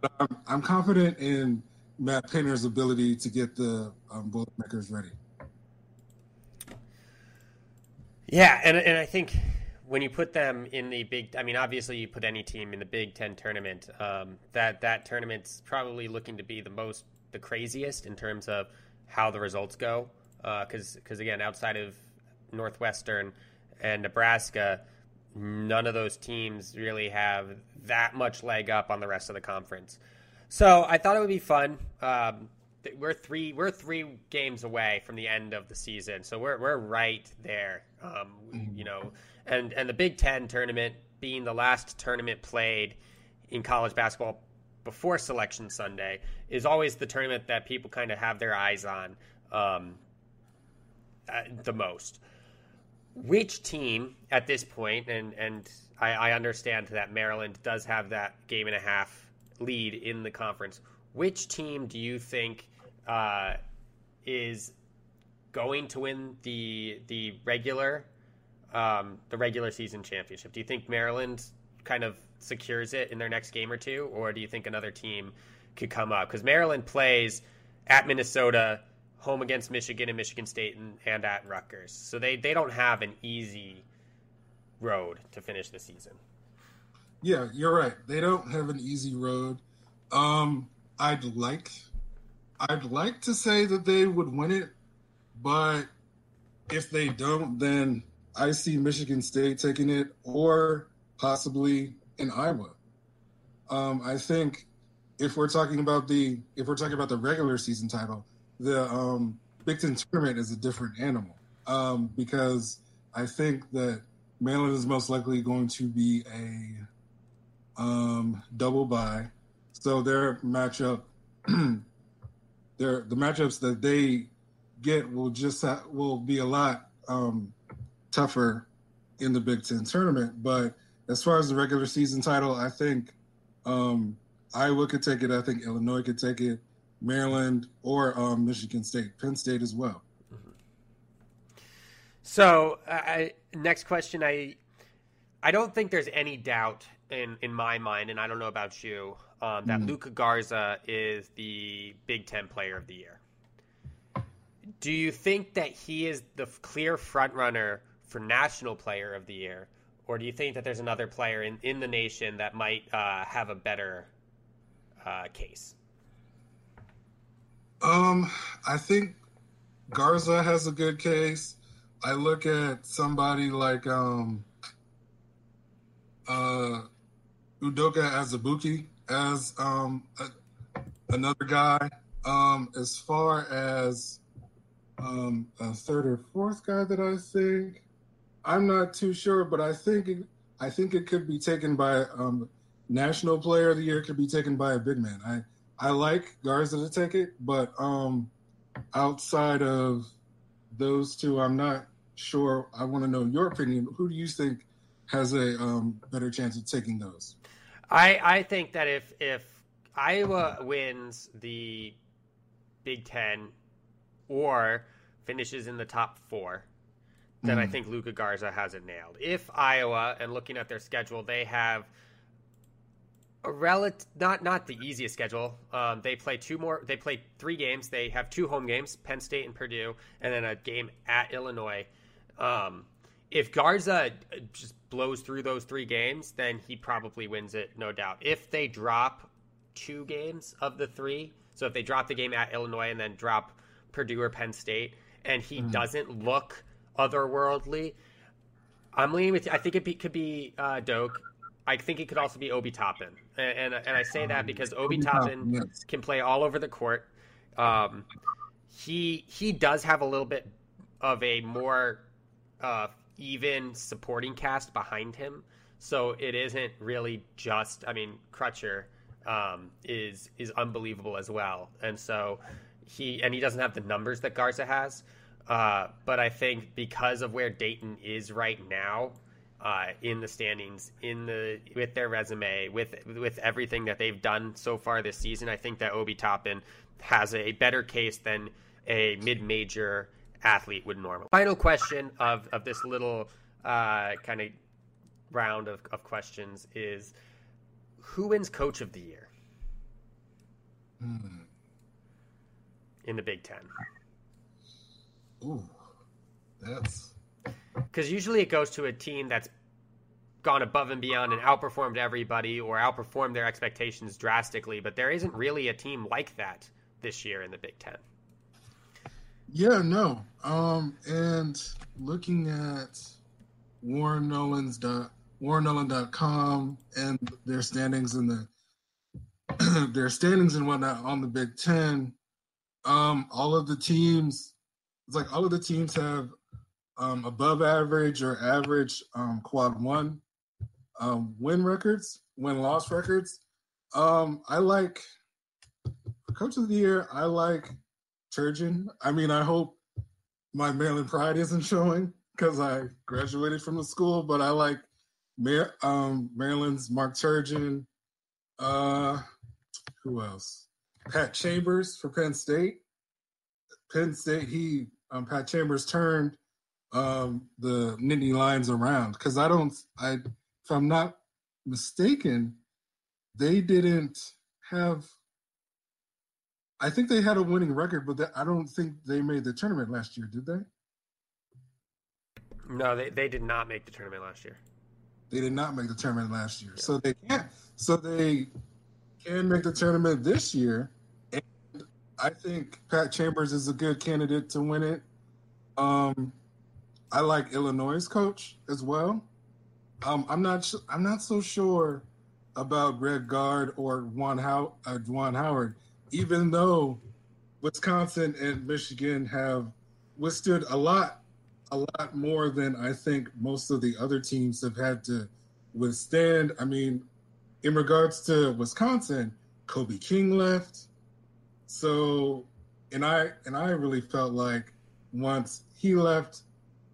But I'm, I'm, confident in Matt Painter's ability to get the um, Boilermakers ready.
Yeah, and and I think when you put them in the big, I mean, obviously you put any team in the Big Ten tournament. Um, that that tournament's probably looking to be the most, the craziest in terms of how the results go. Because uh, because again, outside of Northwestern and Nebraska, none of those teams really have that much leg up on the rest of the conference. So I thought it would be fun. Um, we're three we're three games away from the end of the season, so we're we're right there. Um, you know, and and the Big Ten tournament being the last tournament played in college basketball before Selection Sunday is always the tournament that people kind of have their eyes on um, the most. Which team at this point, and and I, I understand that Maryland does have that game and a half lead in the conference. Which team do you think uh, is going to win the the regular um, the regular season championship? Do you think Maryland kind of secures it in their next game or two, or do you think another team could come up? Because Maryland plays at Minnesota, home against Michigan and Michigan State, and, and at Rutgers, so they they don't have an easy road to finish the season.
Yeah, you're right. They don't have an easy road. Um, I'd like I'd like to say that they would win it, but if they don't, then I see Michigan State taking it or possibly in Iowa. Um, I think if we're talking about the if we're talking about the regular season title, the um, Big Ten tournament is a different animal um, because I think that Maryland is most likely going to be a um, double bye, so their matchup [CLEARS THROAT] their the matchups that they get will just ha- will be a lot um, tougher in the Big Ten tournament. But as far as the regular season title, I think um, Iowa could take it. I think Illinois could take it. Maryland or um, Michigan State, Penn State as well. Mm-hmm.
So, I, next question, I I don't think there's any doubt in in my mind, and I don't know about you, um, that mm. Luka Garza is the Big Ten Player of the Year. Do you think that he is the clear front runner for National Player of the Year, or do you think that there's another player in, in the nation that might uh, have a better uh, case?
Um, I think Garza has a good case. I look at somebody like um, uh, Udoka Azubuike as um, a, another guy. Um, as far as um, a third or fourth guy that I think, I'm not too sure, but I think it, I think it could be taken by um, national player of the year. Could be taken by a big man. I I like Garza to take it, but um, outside of those two, I'm not sure. I want to know your opinion. Who do you think has a um, better chance of taking those?
I I think that if if Iowa wins the Big Ten or finishes in the top four, then mm. I think Luka Garza has it nailed. If Iowa, and looking at their schedule, they have a relative not not the easiest schedule. Um, they play two more. They play three games. They have two home games: Penn State and Purdue, and then a game at Illinois. Um, if Garza just blows through those three games, then he probably wins it, no doubt. If they drop two games of the three, so if they drop the game at Illinois and then drop Purdue or Penn State, and he mm-hmm. doesn't look otherworldly, I'm leaning with. I think it be, could be uh, Doak. I think it could also be Obi Toppin, and, and and I say that because Obi Toppin yes. can play all over the court. Um, he he does have a little bit of a more uh, even supporting cast behind him, so it isn't really just. I mean, Crutcher um, is is unbelievable as well, and so he and he doesn't have the numbers that Garza has. Uh, but I think because of where Dayton is right now, uh, in the standings, in the with their resume, with with everything that they've done so far this season, I think that Obi Toppin has a better case than a mid-major athlete would normally. Final question of of this little uh, kind of round of, of questions is who wins coach of the year hmm. in the Big Ten?
Ooh, that's
because usually it goes to a team that's gone above and beyond and outperformed everybody or outperformed their expectations drastically. But there isn't really a team like that this year in the Big Ten.
Yeah, no. Um, and looking at Warren Nolan's dot warrennolan.com and their standings in the [CLEARS THROAT] their standings and whatnot on the Big Ten, um, all of the teams, it's like all of the teams have um, above average or average um, quad one um, win records, win loss records. Um, I like coach of the year. I like Turgeon. I mean, I hope my Maryland pride isn't [LAUGHS] showing because I graduated from the school, but I like Mar- um, Maryland's Mark Turgeon. Uh, who else? Pat Chambers for Penn State. Penn State, he um, Pat Chambers turned um, the Nittany Lions around because I don't, I if I'm not mistaken, they didn't have. I think they had a winning record, but they, I don't think they made the tournament last year. Did they?
No, they, they did not make the tournament last year.
They did not make the tournament last year, yeah. so they can't. So they can make the tournament this year, and I think Pat Chambers is a good candidate to win it. Um, I like Illinois' coach as well. Um, I'm not. I'm not so sure about Greg Gard or Juwan, How- uh, Juwan Howard, even though Wisconsin and Michigan have withstood a lot, a lot more than I think most of the other teams have had to withstand. I mean, in regards to Wisconsin, Kobe King left, so and I and I really felt like once he left,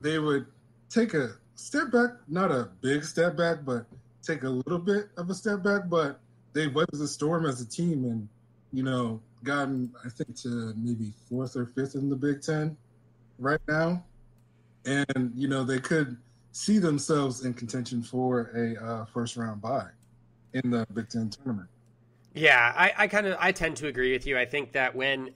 they would take a step back, not a big step back, but take a little bit of a step back. But they weathered the storm as a team and, you know, gotten, I think, to maybe fourth or fifth in the Big Ten right now. And, you know, they could see themselves in contention for a uh, first round bye in the Big Ten tournament.
Yeah, I, I kind of I tend to agree with you. I think that when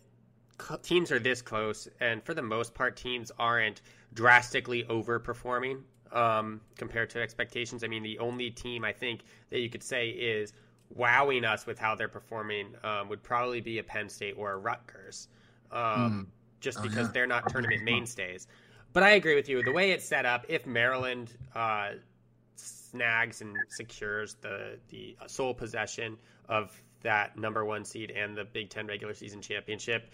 teams are this close, and for the most part, teams aren't drastically overperforming um, compared to expectations. I mean, the only team I think that you could say is wowing us with how they're performing um, would probably be a Penn State or a Rutgers, um, mm. just oh, because yeah. they're not tournament mainstays. But I agree with you. The way it's set up, if Maryland uh, snags and secures the the sole possession of that number one seed and the Big Ten regular season championship,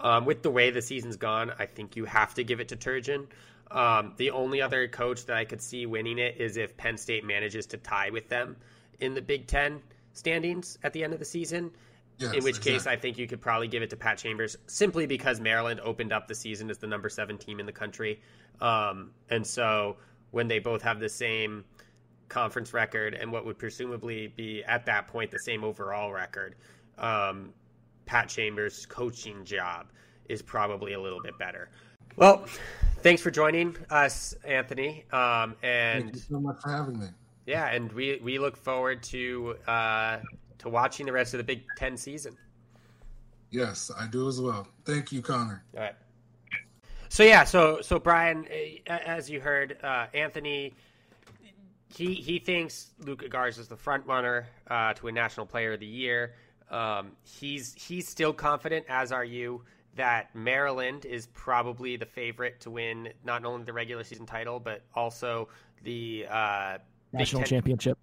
um, with the way the season's gone, I think you have to give it to Turgeon. Um, the only other coach that I could see winning it is if Penn State manages to tie with them in the Big Ten standings at the end of the season. Yes, in which exactly. case, I think you could probably give it to Pat Chambers simply because Maryland opened up the season as the number seven team in the country. Um, and so when they both have the same conference record and what would presumably be at that point the same overall record, um, Pat Chambers' coaching job is probably a little bit better. Well, thanks for joining us, Anthony. Um, and
thank you so much for having me.
Yeah, and we we look forward to uh, to watching the rest of the Big Ten season.
Yes, I do as well. Thank you, Connor.
All right. So yeah, so so Brian, as you heard, uh, Anthony, he he thinks Luka Garza is the front runner uh, to a National Player of the Year. Um, he's he's still confident, as are you, that Maryland is probably the favorite to win not only the regular season title but also the uh,
national Ten, championship.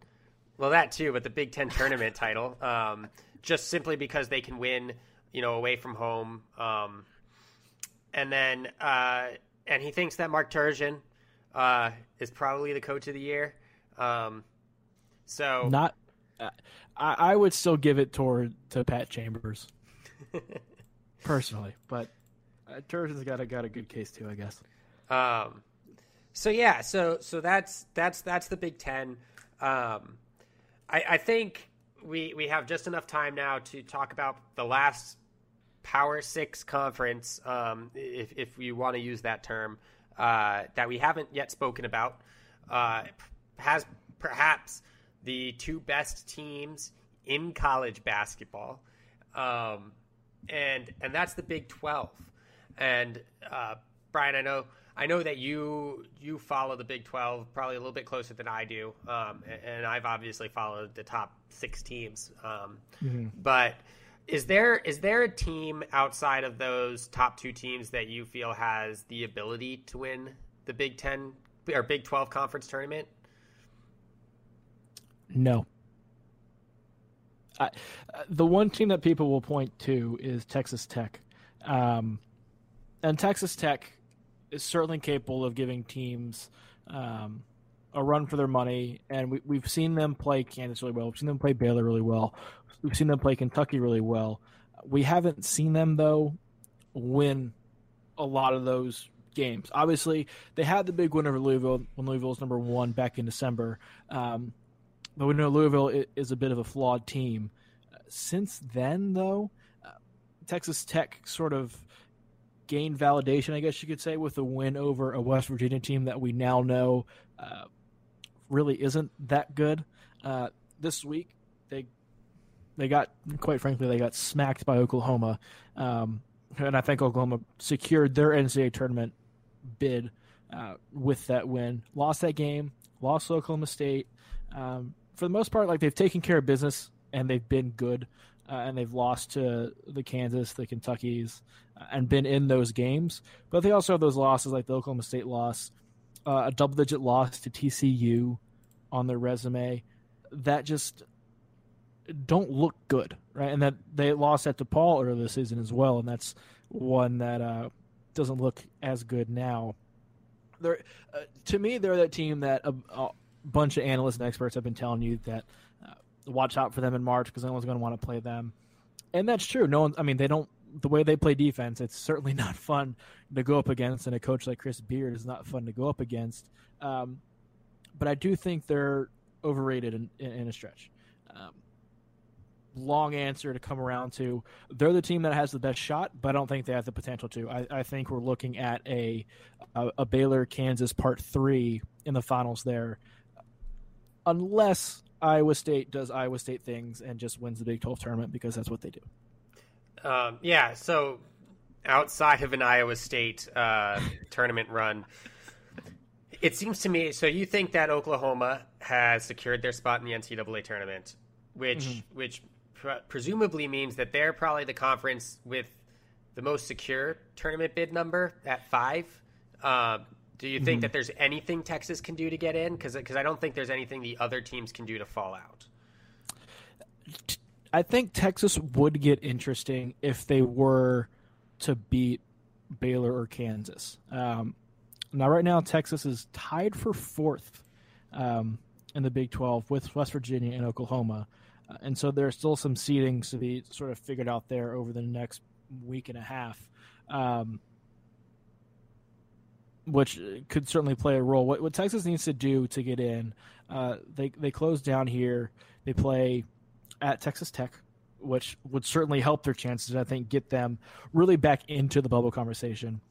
Well, that too, but the Big Ten tournament [LAUGHS] title, um, just simply because they can win, you know, away from home. Um, and then, uh, and he thinks that Mark Turgeon uh, is probably the coach of the year. Um, so
not, I, I, would still give it toward to Pat Chambers, [LAUGHS] personally, but uh, Turgeon's got a got a good case too, I guess.
Um, so yeah, so so that's that's that's the Big Ten. Um, I, I think we we have just enough time now to talk about the last Power Six conference, um, if if you want to use that term, uh, that we haven't yet spoken about, uh, has perhaps the two best teams in college basketball, um, and and that's the Big Twelve. And uh, Brian, I know I know that you you follow the Big Twelve probably a little bit closer than I do, um, and I've obviously followed the top six teams. Um, mm-hmm. But is there is there a team outside of those top two teams that you feel has the ability to win the Big Ten or Big Twelve conference tournament?
No. I, the one team that people will point to is Texas Tech, um, and Texas Tech is certainly capable of giving teams um, a run for their money. And we, we've seen them play Kansas really well. We've seen them play Baylor really well. We've seen them play Kentucky really well. We haven't seen them though win a lot of those games. Obviously, they had the big win over Louisville when Louisville was number one back in December. Um, but we know Louisville is a bit of a flawed team. Since then, though, uh, Texas Tech sort of gained validation, I guess you could say, with a win over a West Virginia team that we now know uh, really isn't that good. Uh, this week, they they got quite frankly they got smacked by Oklahoma, um, and I think Oklahoma secured their NCAA tournament bid uh, with that win. Lost that game, lost Oklahoma State. Um, for the most part, like they've taken care of business and they've been good uh, and they've lost to the Kansas, the Kentuckies, uh, and been in those games. But they also have those losses, like the Oklahoma State loss, uh, a double-digit loss to TCU on their resume, that just don't look good, right? And that they lost at DePaul earlier this season as well, and that's one that uh, doesn't look as good now. They're, uh, to me, they're that team that a bunch of analysts and experts have been telling you that watch out for them in March because no one's going to want to play them. And that's true. No one. I mean, they don't. The way they play defense, it's certainly [LAUGHS] not fun to go up against, and a coach like Chris Beard is not fun to go up against. Um, but I do think they're overrated in, in, in a stretch. Um, long answer to come around to. They're the team that has the best shot, but I don't think they have the potential to. I, I think we're looking at a, a, a Baylor Kansas part three in the finals there, unless Iowa State does Iowa State things and just wins the Big 12 tournament because that's what they do.
Um, yeah, so outside of an Iowa State uh, tournament run, it seems to me. So you think that Oklahoma has secured their spot in the NCAA tournament, which mm-hmm. which presumably means that they're probably the conference with the most secure tournament bid number at five. Uh, do you think mm-hmm. that there's anything Texas can do to get in? Because I don't think there's anything the other teams can do to fall out.
I think Texas would get interesting if they were to beat Baylor or Kansas. Um, now, right now, Texas is tied for fourth um, in the Big 12 with West Virginia and Oklahoma. Uh, and so there's still some seedings to be sort of figured out there over the next week and a half, um, which could certainly play a role. What, what Texas needs to do to get in, uh, they they close down here. They play at Texas Tech, which would certainly help their chances. I think get them really back into the bubble conversation.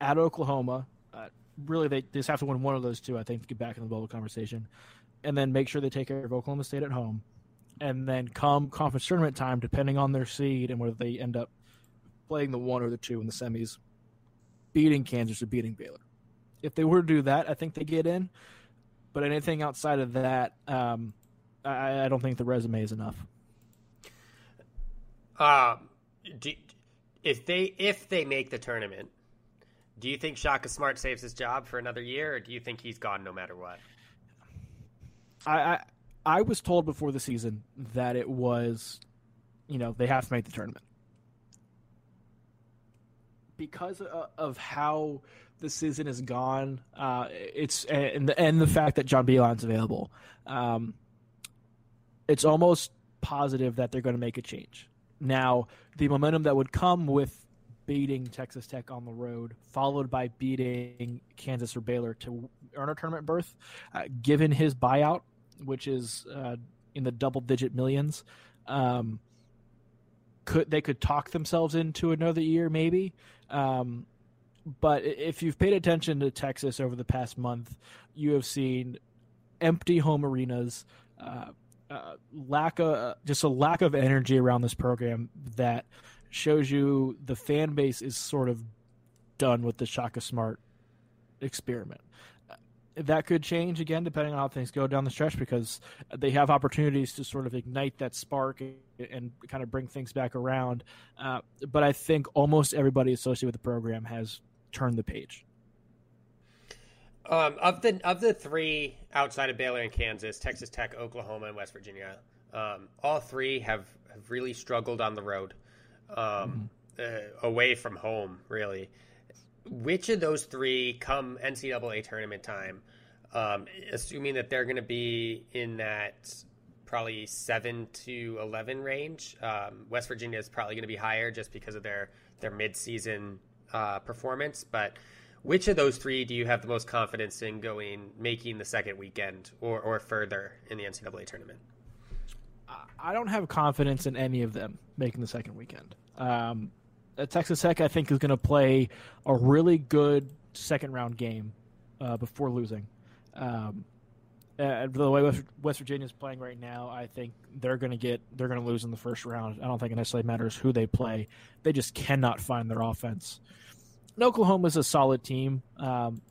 At Oklahoma, uh, really they, they just have to win one of those two. I think to get back in the bubble conversation, and then make sure they take care of Oklahoma State at home, and then come conference tournament time, depending on their seed and whether they end up playing the one or the two in the semis, beating Kansas or beating Baylor. If they were to do that, I think they get in. But anything outside of that, um, I, I, don't think the resume is enough.
Um, do, if they if they make the tournament, do you think Shaka Smart saves his job for another year, or do you think he's gone no matter what?
I, I I was told before the season that it was, you know, they have to make the tournament because of how the season is gone. Uh, it's and the, and the fact that John Beilein's available. Um, it's almost positive that they're going to make a change. Now, the momentum that would come with beating Texas Tech on the road, followed by beating Kansas or Baylor to earn a tournament berth, uh, given his buyout, which is uh, in the double digit millions, um, could they could talk themselves into another year maybe. Um, but if you've paid attention to Texas over the past month, you have seen empty home arenas, uh, uh, lack of uh, just a lack of energy around this program that shows you the fan base is sort of done with the Shaka Smart experiment. That could change again depending on how things go down the stretch because they have opportunities to sort of ignite that spark and kind of bring things back around. Uh, but I think almost everybody associated with the program has turned the page.
Um, of the of the three outside of Baylor and Kansas, Texas Tech, Oklahoma, and West Virginia, um, all three have, have really struggled on the road, um, mm-hmm. uh, away from home. Really, which of those three come NCAA tournament time, um, assuming that they're going to be in that probably seven to eleven range? Um, West Virginia is probably going to be higher just because of their their mid season uh, performance, but which of those three do you have the most confidence in going, making the second weekend or, or further in the NCAA tournament?
I don't have confidence in any of them making the second weekend. Um, Texas Tech, I think, is going to play a really good second round game uh, before losing. Um, the way West Virginia is playing right now, I think they're going to get they're going to lose in the first round. I don't think it necessarily matters who they play; they just cannot find their offense. Oklahoma is a solid team, um,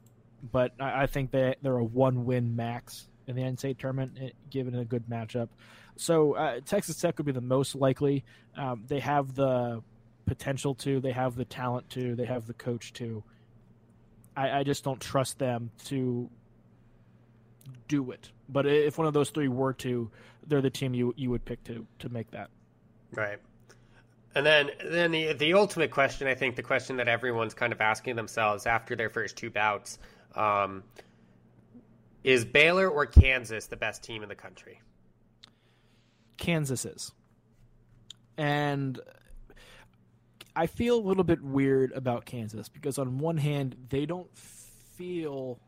but I, I, think they they're a one win max in the NCAA tournament, eh, given a good matchup. So uh, Texas Tech would be the most likely. Um, they have the potential to, they have the talent to, they have the coach to. I, I just don't trust them to do it. But if one of those three were to, they're the team you you would pick to to make that.
Right. And then, then the the ultimate question, I think, the question that everyone's kind of asking themselves after their first two bouts, um, is Baylor or Kansas the best team in the country?
Kansas is, and I feel a little bit weird about Kansas because on one hand they don't feel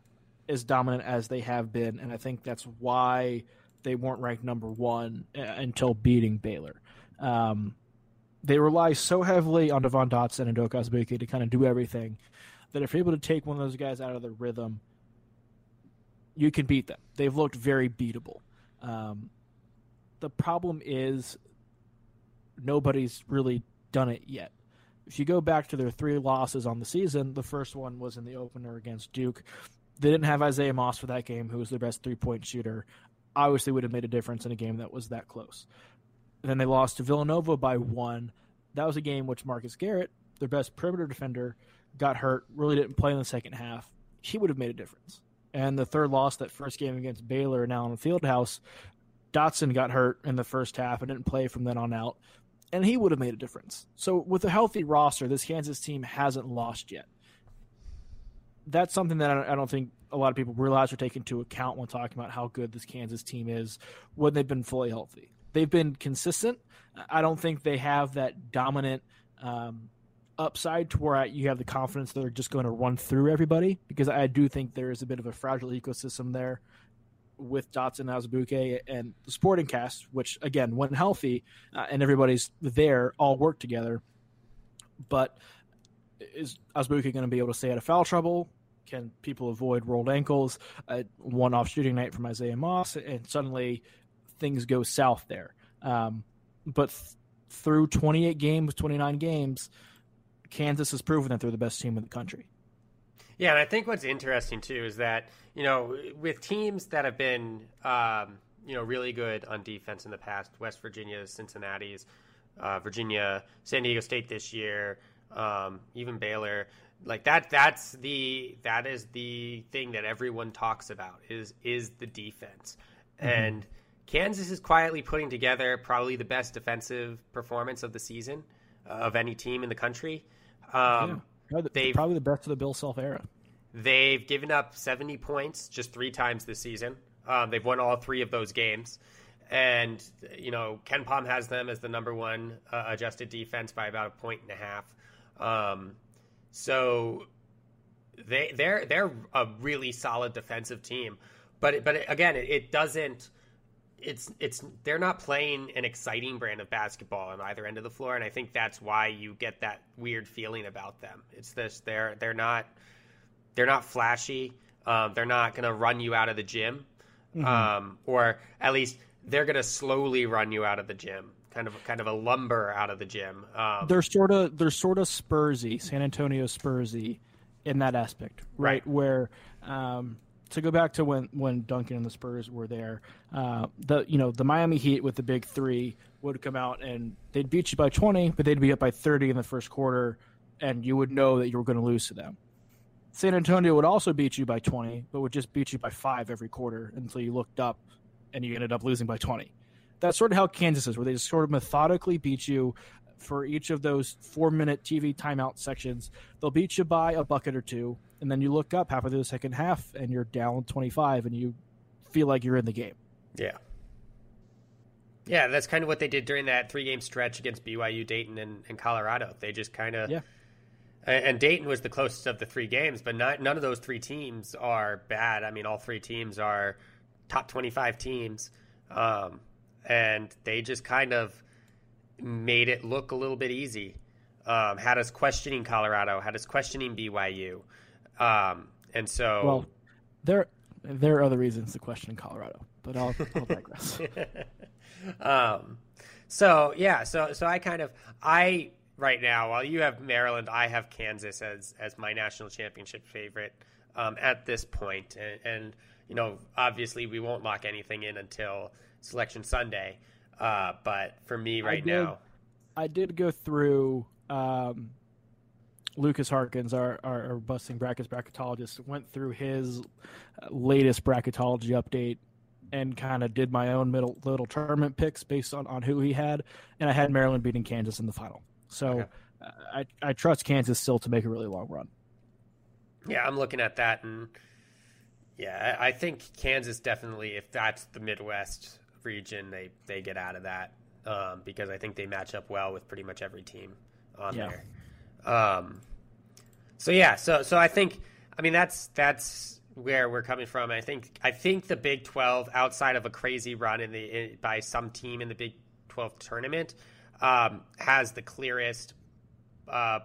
as dominant as they have been, and I think that's why they weren't ranked number one uh, until beating Baylor. Um, they rely so heavily on Devon Dotson and Doak Azubuike to kind of do everything that if you're able to take one of those guys out of the rhythm, you can beat them. They've looked very beatable. Um, the problem is nobody's really done it yet. If you go back to their three losses on the season, the first one was in the opener against Duke. They didn't have Isaiah Moss for that game, who was their best three point shooter. Obviously, would have made a difference in a game that was that close. And then they lost to Villanova by one. That was a game which Marcus Garrett, their best perimeter defender, got hurt, really didn't play in the second half. He would have made a difference. And the third loss, that first game against Baylor in the Fieldhouse, Dotson got hurt in the first half and didn't play from then on out, and he would have made a difference. So with a healthy roster, this Kansas team hasn't lost yet. That's something that I don't think a lot of people realize or take into account when talking about how good this Kansas team is when they've been fully healthy they've been consistent. I don't think they have that dominant um, upside to where you have the confidence that they're just going to run through everybody because I do think there is a bit of a fragile ecosystem there with Dotson, Azubuike, and the sporting cast, which again, when healthy uh, and everybody's there, all work together. But is Azubuike going to be able to stay out of foul trouble? Can people avoid rolled ankles? Uh, one off shooting night from Isaiah Moss, and suddenly things go south there. Um, but th- through 28 games, 29 games, Kansas has proven that they're the best team in the country.
Yeah, and I think what's interesting too is that you know with teams that have been um, you know really good on defense in the past, West Virginia, Cincinnati's, uh, Virginia, San Diego State this year, um, even Baylor. Like that, that's the that is the thing that everyone talks about is is the defense, mm-hmm. and Kansas is quietly putting together probably the best defensive performance of the season uh, of any team in the country. Um,
yeah, they've, probably the best of the Bill Self era.
They've given up 70 points just three times this season. Um, they've won all three of those games. And, you know, KenPom has them as the number one uh, adjusted defense by about a point and a half. Um, so they they're they're a really solid defensive team. But but again, it, it doesn't it's it's they're not playing an exciting brand of basketball on either end of the floor, and I think that's why you get that weird feeling about them. It's this they're they're not they're not flashy. Um, they're not going to run you out of the gym, mm-hmm. um, or at least they're going to slowly run you out of the gym. Kind of, kind of a lumber out of the gym. Um,
they're sort of, they're sort of Spursy, San Antonio Spursy, in that aspect, right? right. Where um, to go back to when when Duncan and the Spurs were there, uh, the you know the Miami Heat with the big three would come out and they'd beat you by 20, but they'd be up by 30 in the first quarter, and you would know that you were going to lose to them. San Antonio would also beat you by 20, but would just beat you by five every quarter until you looked up and you ended up losing by 20. That's sort of how Kansas is, where they just sort of methodically beat you for each of those four minute TV timeout sections. They'll beat you by a bucket or two, and then you look up halfway through the second half and you're down 25 and you feel like you're in the game.
Yeah. Yeah, that's kind of what they did during that three game stretch against BYU, Dayton, and, and Colorado. They just kind of.
Yeah.
And Dayton was the closest of the three games, but not, none of those three teams are bad. I mean, all three teams are top 25 teams. Um, and they just kind of made it look a little bit easy. Um, had us questioning Colorado, had us questioning BYU. Um, and so,
well, there there are other reasons to question Colorado, but I'll, I'll digress. [LAUGHS]
um, so yeah, so so I kind of I right now while you have Maryland, I have Kansas as as my national championship favorite um, at this point, and, and, you know obviously we won't lock anything in until Selection Sunday, uh, but for me right
I did,
now,
I did go through. Um, Lucas Harkins, our, our, our, busting brackets bracketologist, went through his latest bracketology update and kind of did my own middle little tournament picks based on, on who he had, and I had Maryland beating Kansas in the final. So okay. uh, I I trust Kansas still to make a really long run.
Yeah, I'm looking at that, and yeah, I think Kansas definitely, if that's the Midwest region, they they get out of that um, because I think they match up well with pretty much every team on yeah. there. Um, so yeah, so so I think I mean that's that's where we're coming from. I think I think the Big Twelve, outside of a crazy run in the in, by some team in the Big Twelve tournament, um, has the clearest uh,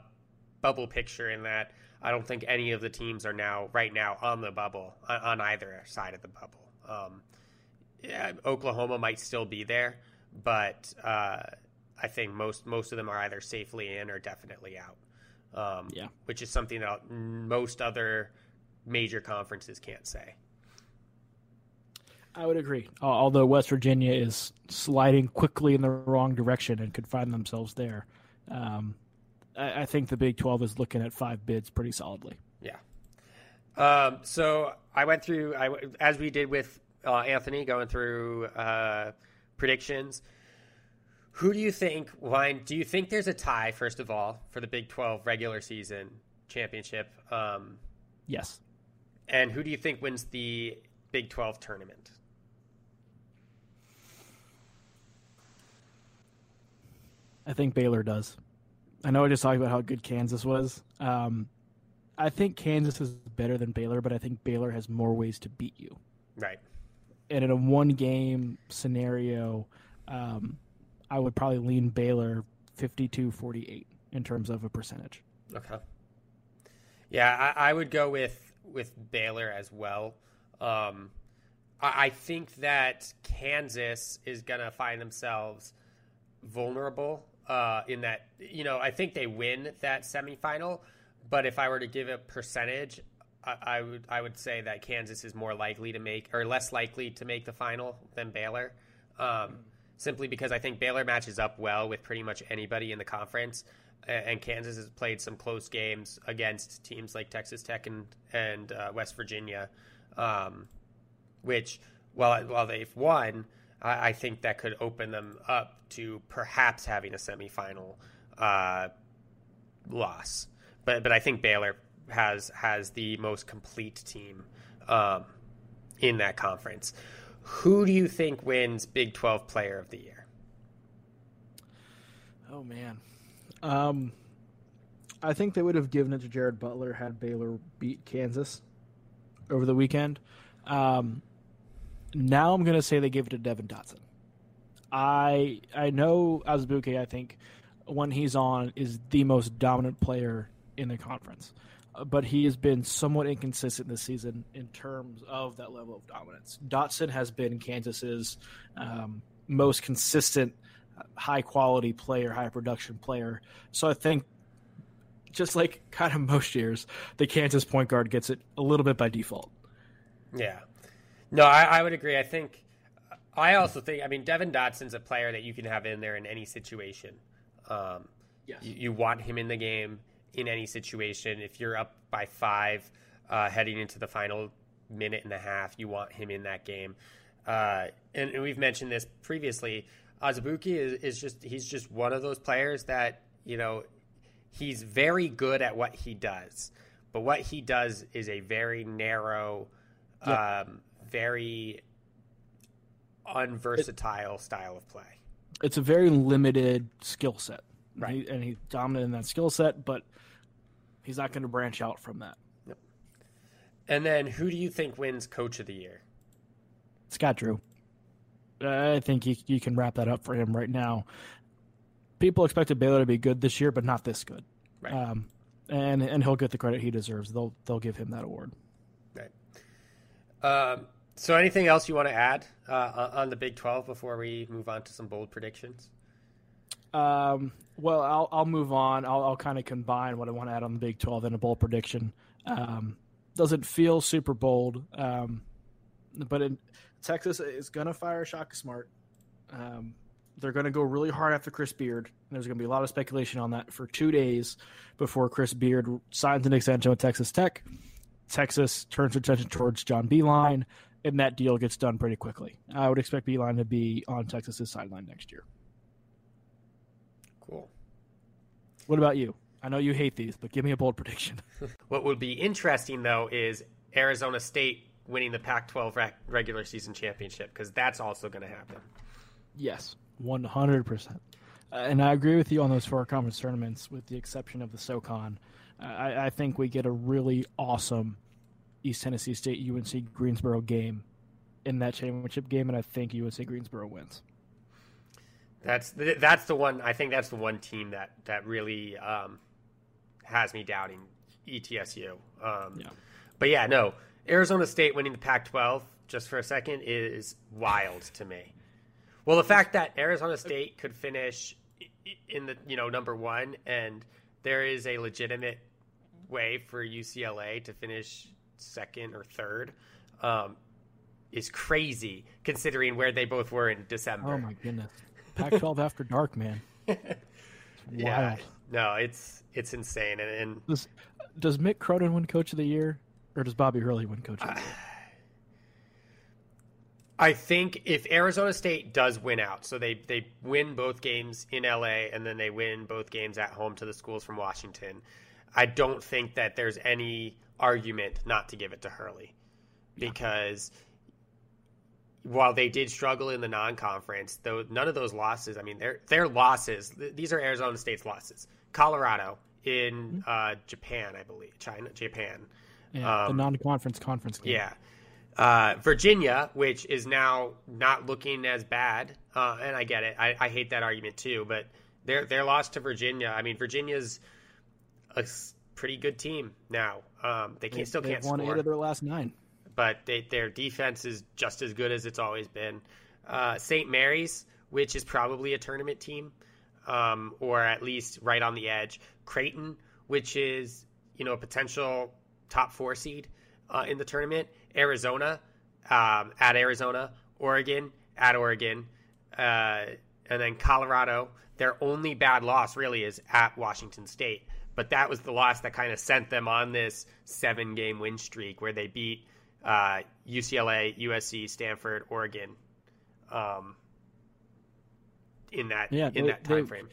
bubble picture in that I don't think any of the teams are now right now on the bubble on, on either side of the bubble. Um, yeah, Oklahoma might still be there, but uh, I think most most of them are either safely in or definitely out. Um,
yeah,
which is something that most other major conferences can't say.
I would agree. Although West Virginia is sliding quickly in the wrong direction and could find themselves there, um, I, I, think the Big Twelve is looking at five bids pretty solidly.
Yeah. Um, so I went through, I, as we did with uh, Anthony, going through uh, predictions. Who do you think, Wine? Do you think there's a tie, first of all, for the Big 12 regular season championship? Um,
yes.
And who do you think wins the Big 12 tournament?
I think Baylor does. I know I just talked about how good Kansas was. Um, I think Kansas is better than Baylor, but I think Baylor has more ways to beat you.
Right.
And in a one game scenario, um, I would probably lean Baylor 52 48 in terms of a percentage.
Okay. Yeah, I, I would go with with Baylor as well. Um, I, I think that Kansas is gonna find themselves vulnerable uh, in that you know I think they win that semifinal, but if I were to give a percentage, I, I would I would say that Kansas is more likely to make or less likely to make the final than Baylor. Um, simply because I think Baylor matches up well with pretty much anybody in the conference, and Kansas has played some close games against teams like Texas Tech and and uh, West Virginia, um, which while while they've won, I, I, think that could open them up to perhaps having a semifinal uh, loss. But but I think Baylor has has the most complete team um, in that conference. Who do you think wins Big Twelve Player of the Year?
Oh man, um, I think they would have given it to Jared Butler had Baylor beat Kansas over the weekend. Um, now I'm going to say they give it to Devon Dotson. I I know Azubuike, I think when he's on is the most dominant player in the conference, uh, but he has been somewhat inconsistent this season in terms of that level of dominance. Dotson has been Kansas's um, most consistent, uh, high quality player, high production player. So I think just like [LAUGHS] kind of most years, the Kansas point guard gets it a little bit by default.
Yeah. No, I, I would agree. I think I also think I mean Devon Dotson's a player that you can have in there in any situation. Um, yes. you, you, want him in the game in any situation. If you're up by five uh, heading into the final minute and a half, you want him in that game. Uh, and, and, we've mentioned this previously. Azubuike is, is just he's just one of those players that you know he's very good at what he does, but what he does is a very narrow, yep. um, very unversatile it, style of play.
It's a very limited skill set, right? And, he, and he's dominant in that skill set, but he's not going to branch out from that. Yep.
And then, who do you think wins Coach of the Year?
Scott Drew. I think you, you can wrap that up for him right now. People expected Baylor to be good this year, but not this good. Right. Um, and and he'll get the credit he deserves. They'll they'll give him that award.
Right. Um, so, anything else you want to add uh, on the Big Twelve before we move on to some bold predictions?
Um, well, I'll I'll move on. I'll, I'll kind of combine what I want to add on the Big Twelve and a bold prediction. Um, doesn't feel super bold, um, but in, Texas is going to fire Shaka Smart. Um, they're going to go really hard after Chris Beard. There's going to be a lot of speculation on that for two days before Chris Beard signs an extension with Texas Tech. Texas turns attention towards John Beilein and that deal gets done pretty quickly. I would expect Beilein to be on Texas's sideline next year.
Cool.
What about you? I know you hate these, but give me a bold prediction. [LAUGHS]
what would be interesting though is Arizona State winning the Pac-12 regular season championship because that's also going to happen.
Yes, one hundred percent. Uh, and I agree with you on those four conference tournaments, with the exception of the SoCon. I, I think we get a really awesome East Tennessee State UNC Greensboro game in that championship game, and I think UNC Greensboro wins.
That's the, that's the one. I think that's the one team that that really um, has me doubting ETSU. Um, yeah. But yeah, no, Arizona State winning the Pac-12 just for a second is wild to me. Well, the fact that Arizona State could finish in the you know number one, and there is a legitimate way for UCLA to finish second or third um, is crazy considering where they both were in December.
Oh my goodness, Pac-12 [LAUGHS] after dark, man.
yeah, no, it's it's insane. And, and
does does Mick Cronin win Coach of the Year, or does Bobby Hurley win Coach of the Year?
I think if Arizona State does win out, so they they win both games in LA and then they win both games at home to the schools from Washington, I don't think that there's any argument not to give it to Hurley because while they did struggle in the non-conference, though none of those losses, I mean, they're they're losses. These are Arizona State's losses. Colorado in mm-hmm. uh, Japan, I believe, China, Japan.
Yeah, um, the non-conference conference game.
Yeah. Uh, Virginia, which is now not looking as bad, uh, and I get it. I, I, hate that argument too, but their their loss to Virginia. I mean, Virginia's a pretty good team now. Um, they, can, still can't
won
score.
eight of their last nine
but they, their defense is just as good as it's always been. Uh, St. Mary's, which is probably a tournament team, um, or at least right on the edge. Creighton, which is you know a potential top four seed uh, in the tournament. Arizona, um, at Arizona. Oregon, at Oregon, uh, and then Colorado. Their only bad loss really is at Washington State, but that was the loss that kind of sent them on this seven game win streak where they beat uh, UCLA, USC, Stanford, Oregon, um, in that yeah, in they, that time frame.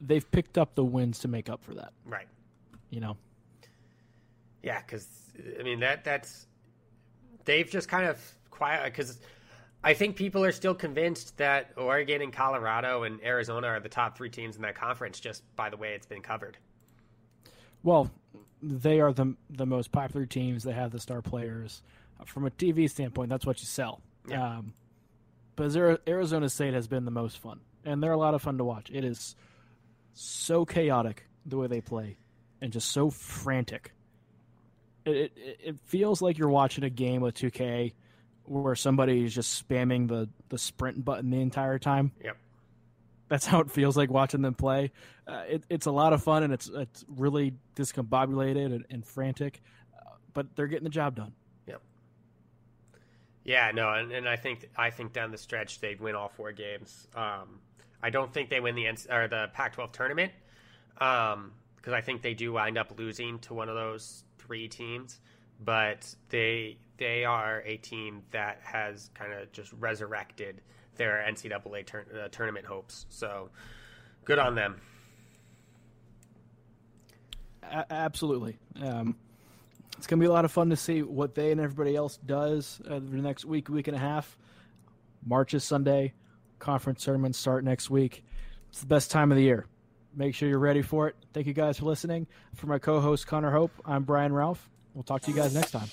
They've picked up the wins to make up for that,
right?
You know,
yeah, because I mean that that's they've just kind of quiet because I think people are still convinced that Oregon and Colorado and Arizona are the top three teams in that conference just by the way it's been covered.
Well, they are the the most popular teams. They have the star players. From a TV standpoint, that's what you sell. Yeah. Um, but Arizona State has been the most fun, and they're a lot of fun to watch. It is so chaotic the way they play, and just so frantic. It, it, it feels like you're watching a game of 2K where somebody is just spamming the the sprint button the entire time.
Yep.
That's how it feels like watching them play. Uh, it, it's a lot of fun and it's it's really discombobulated and, and frantic, uh, but they're getting the job done.
Yep. Yeah, no, and, and I think I think down the stretch they'd win all four games. Um, I don't think they win the or the Pac-12 tournament because um, I think they do wind up losing to one of those three teams. But they they are a team that has kind of just resurrected their NCAA tur- uh, tournament hopes. So good on them.
A- absolutely. Um, it's going to be a lot of fun to see what they and everybody else does uh, the next week, week and a half. March is Sunday. Conference tournaments start next week. It's the best time of the year. Make sure you're ready for it. Thank you guys for listening. For my co host, Connor Hope, I'm Brian Ralph. We'll talk to you guys next time.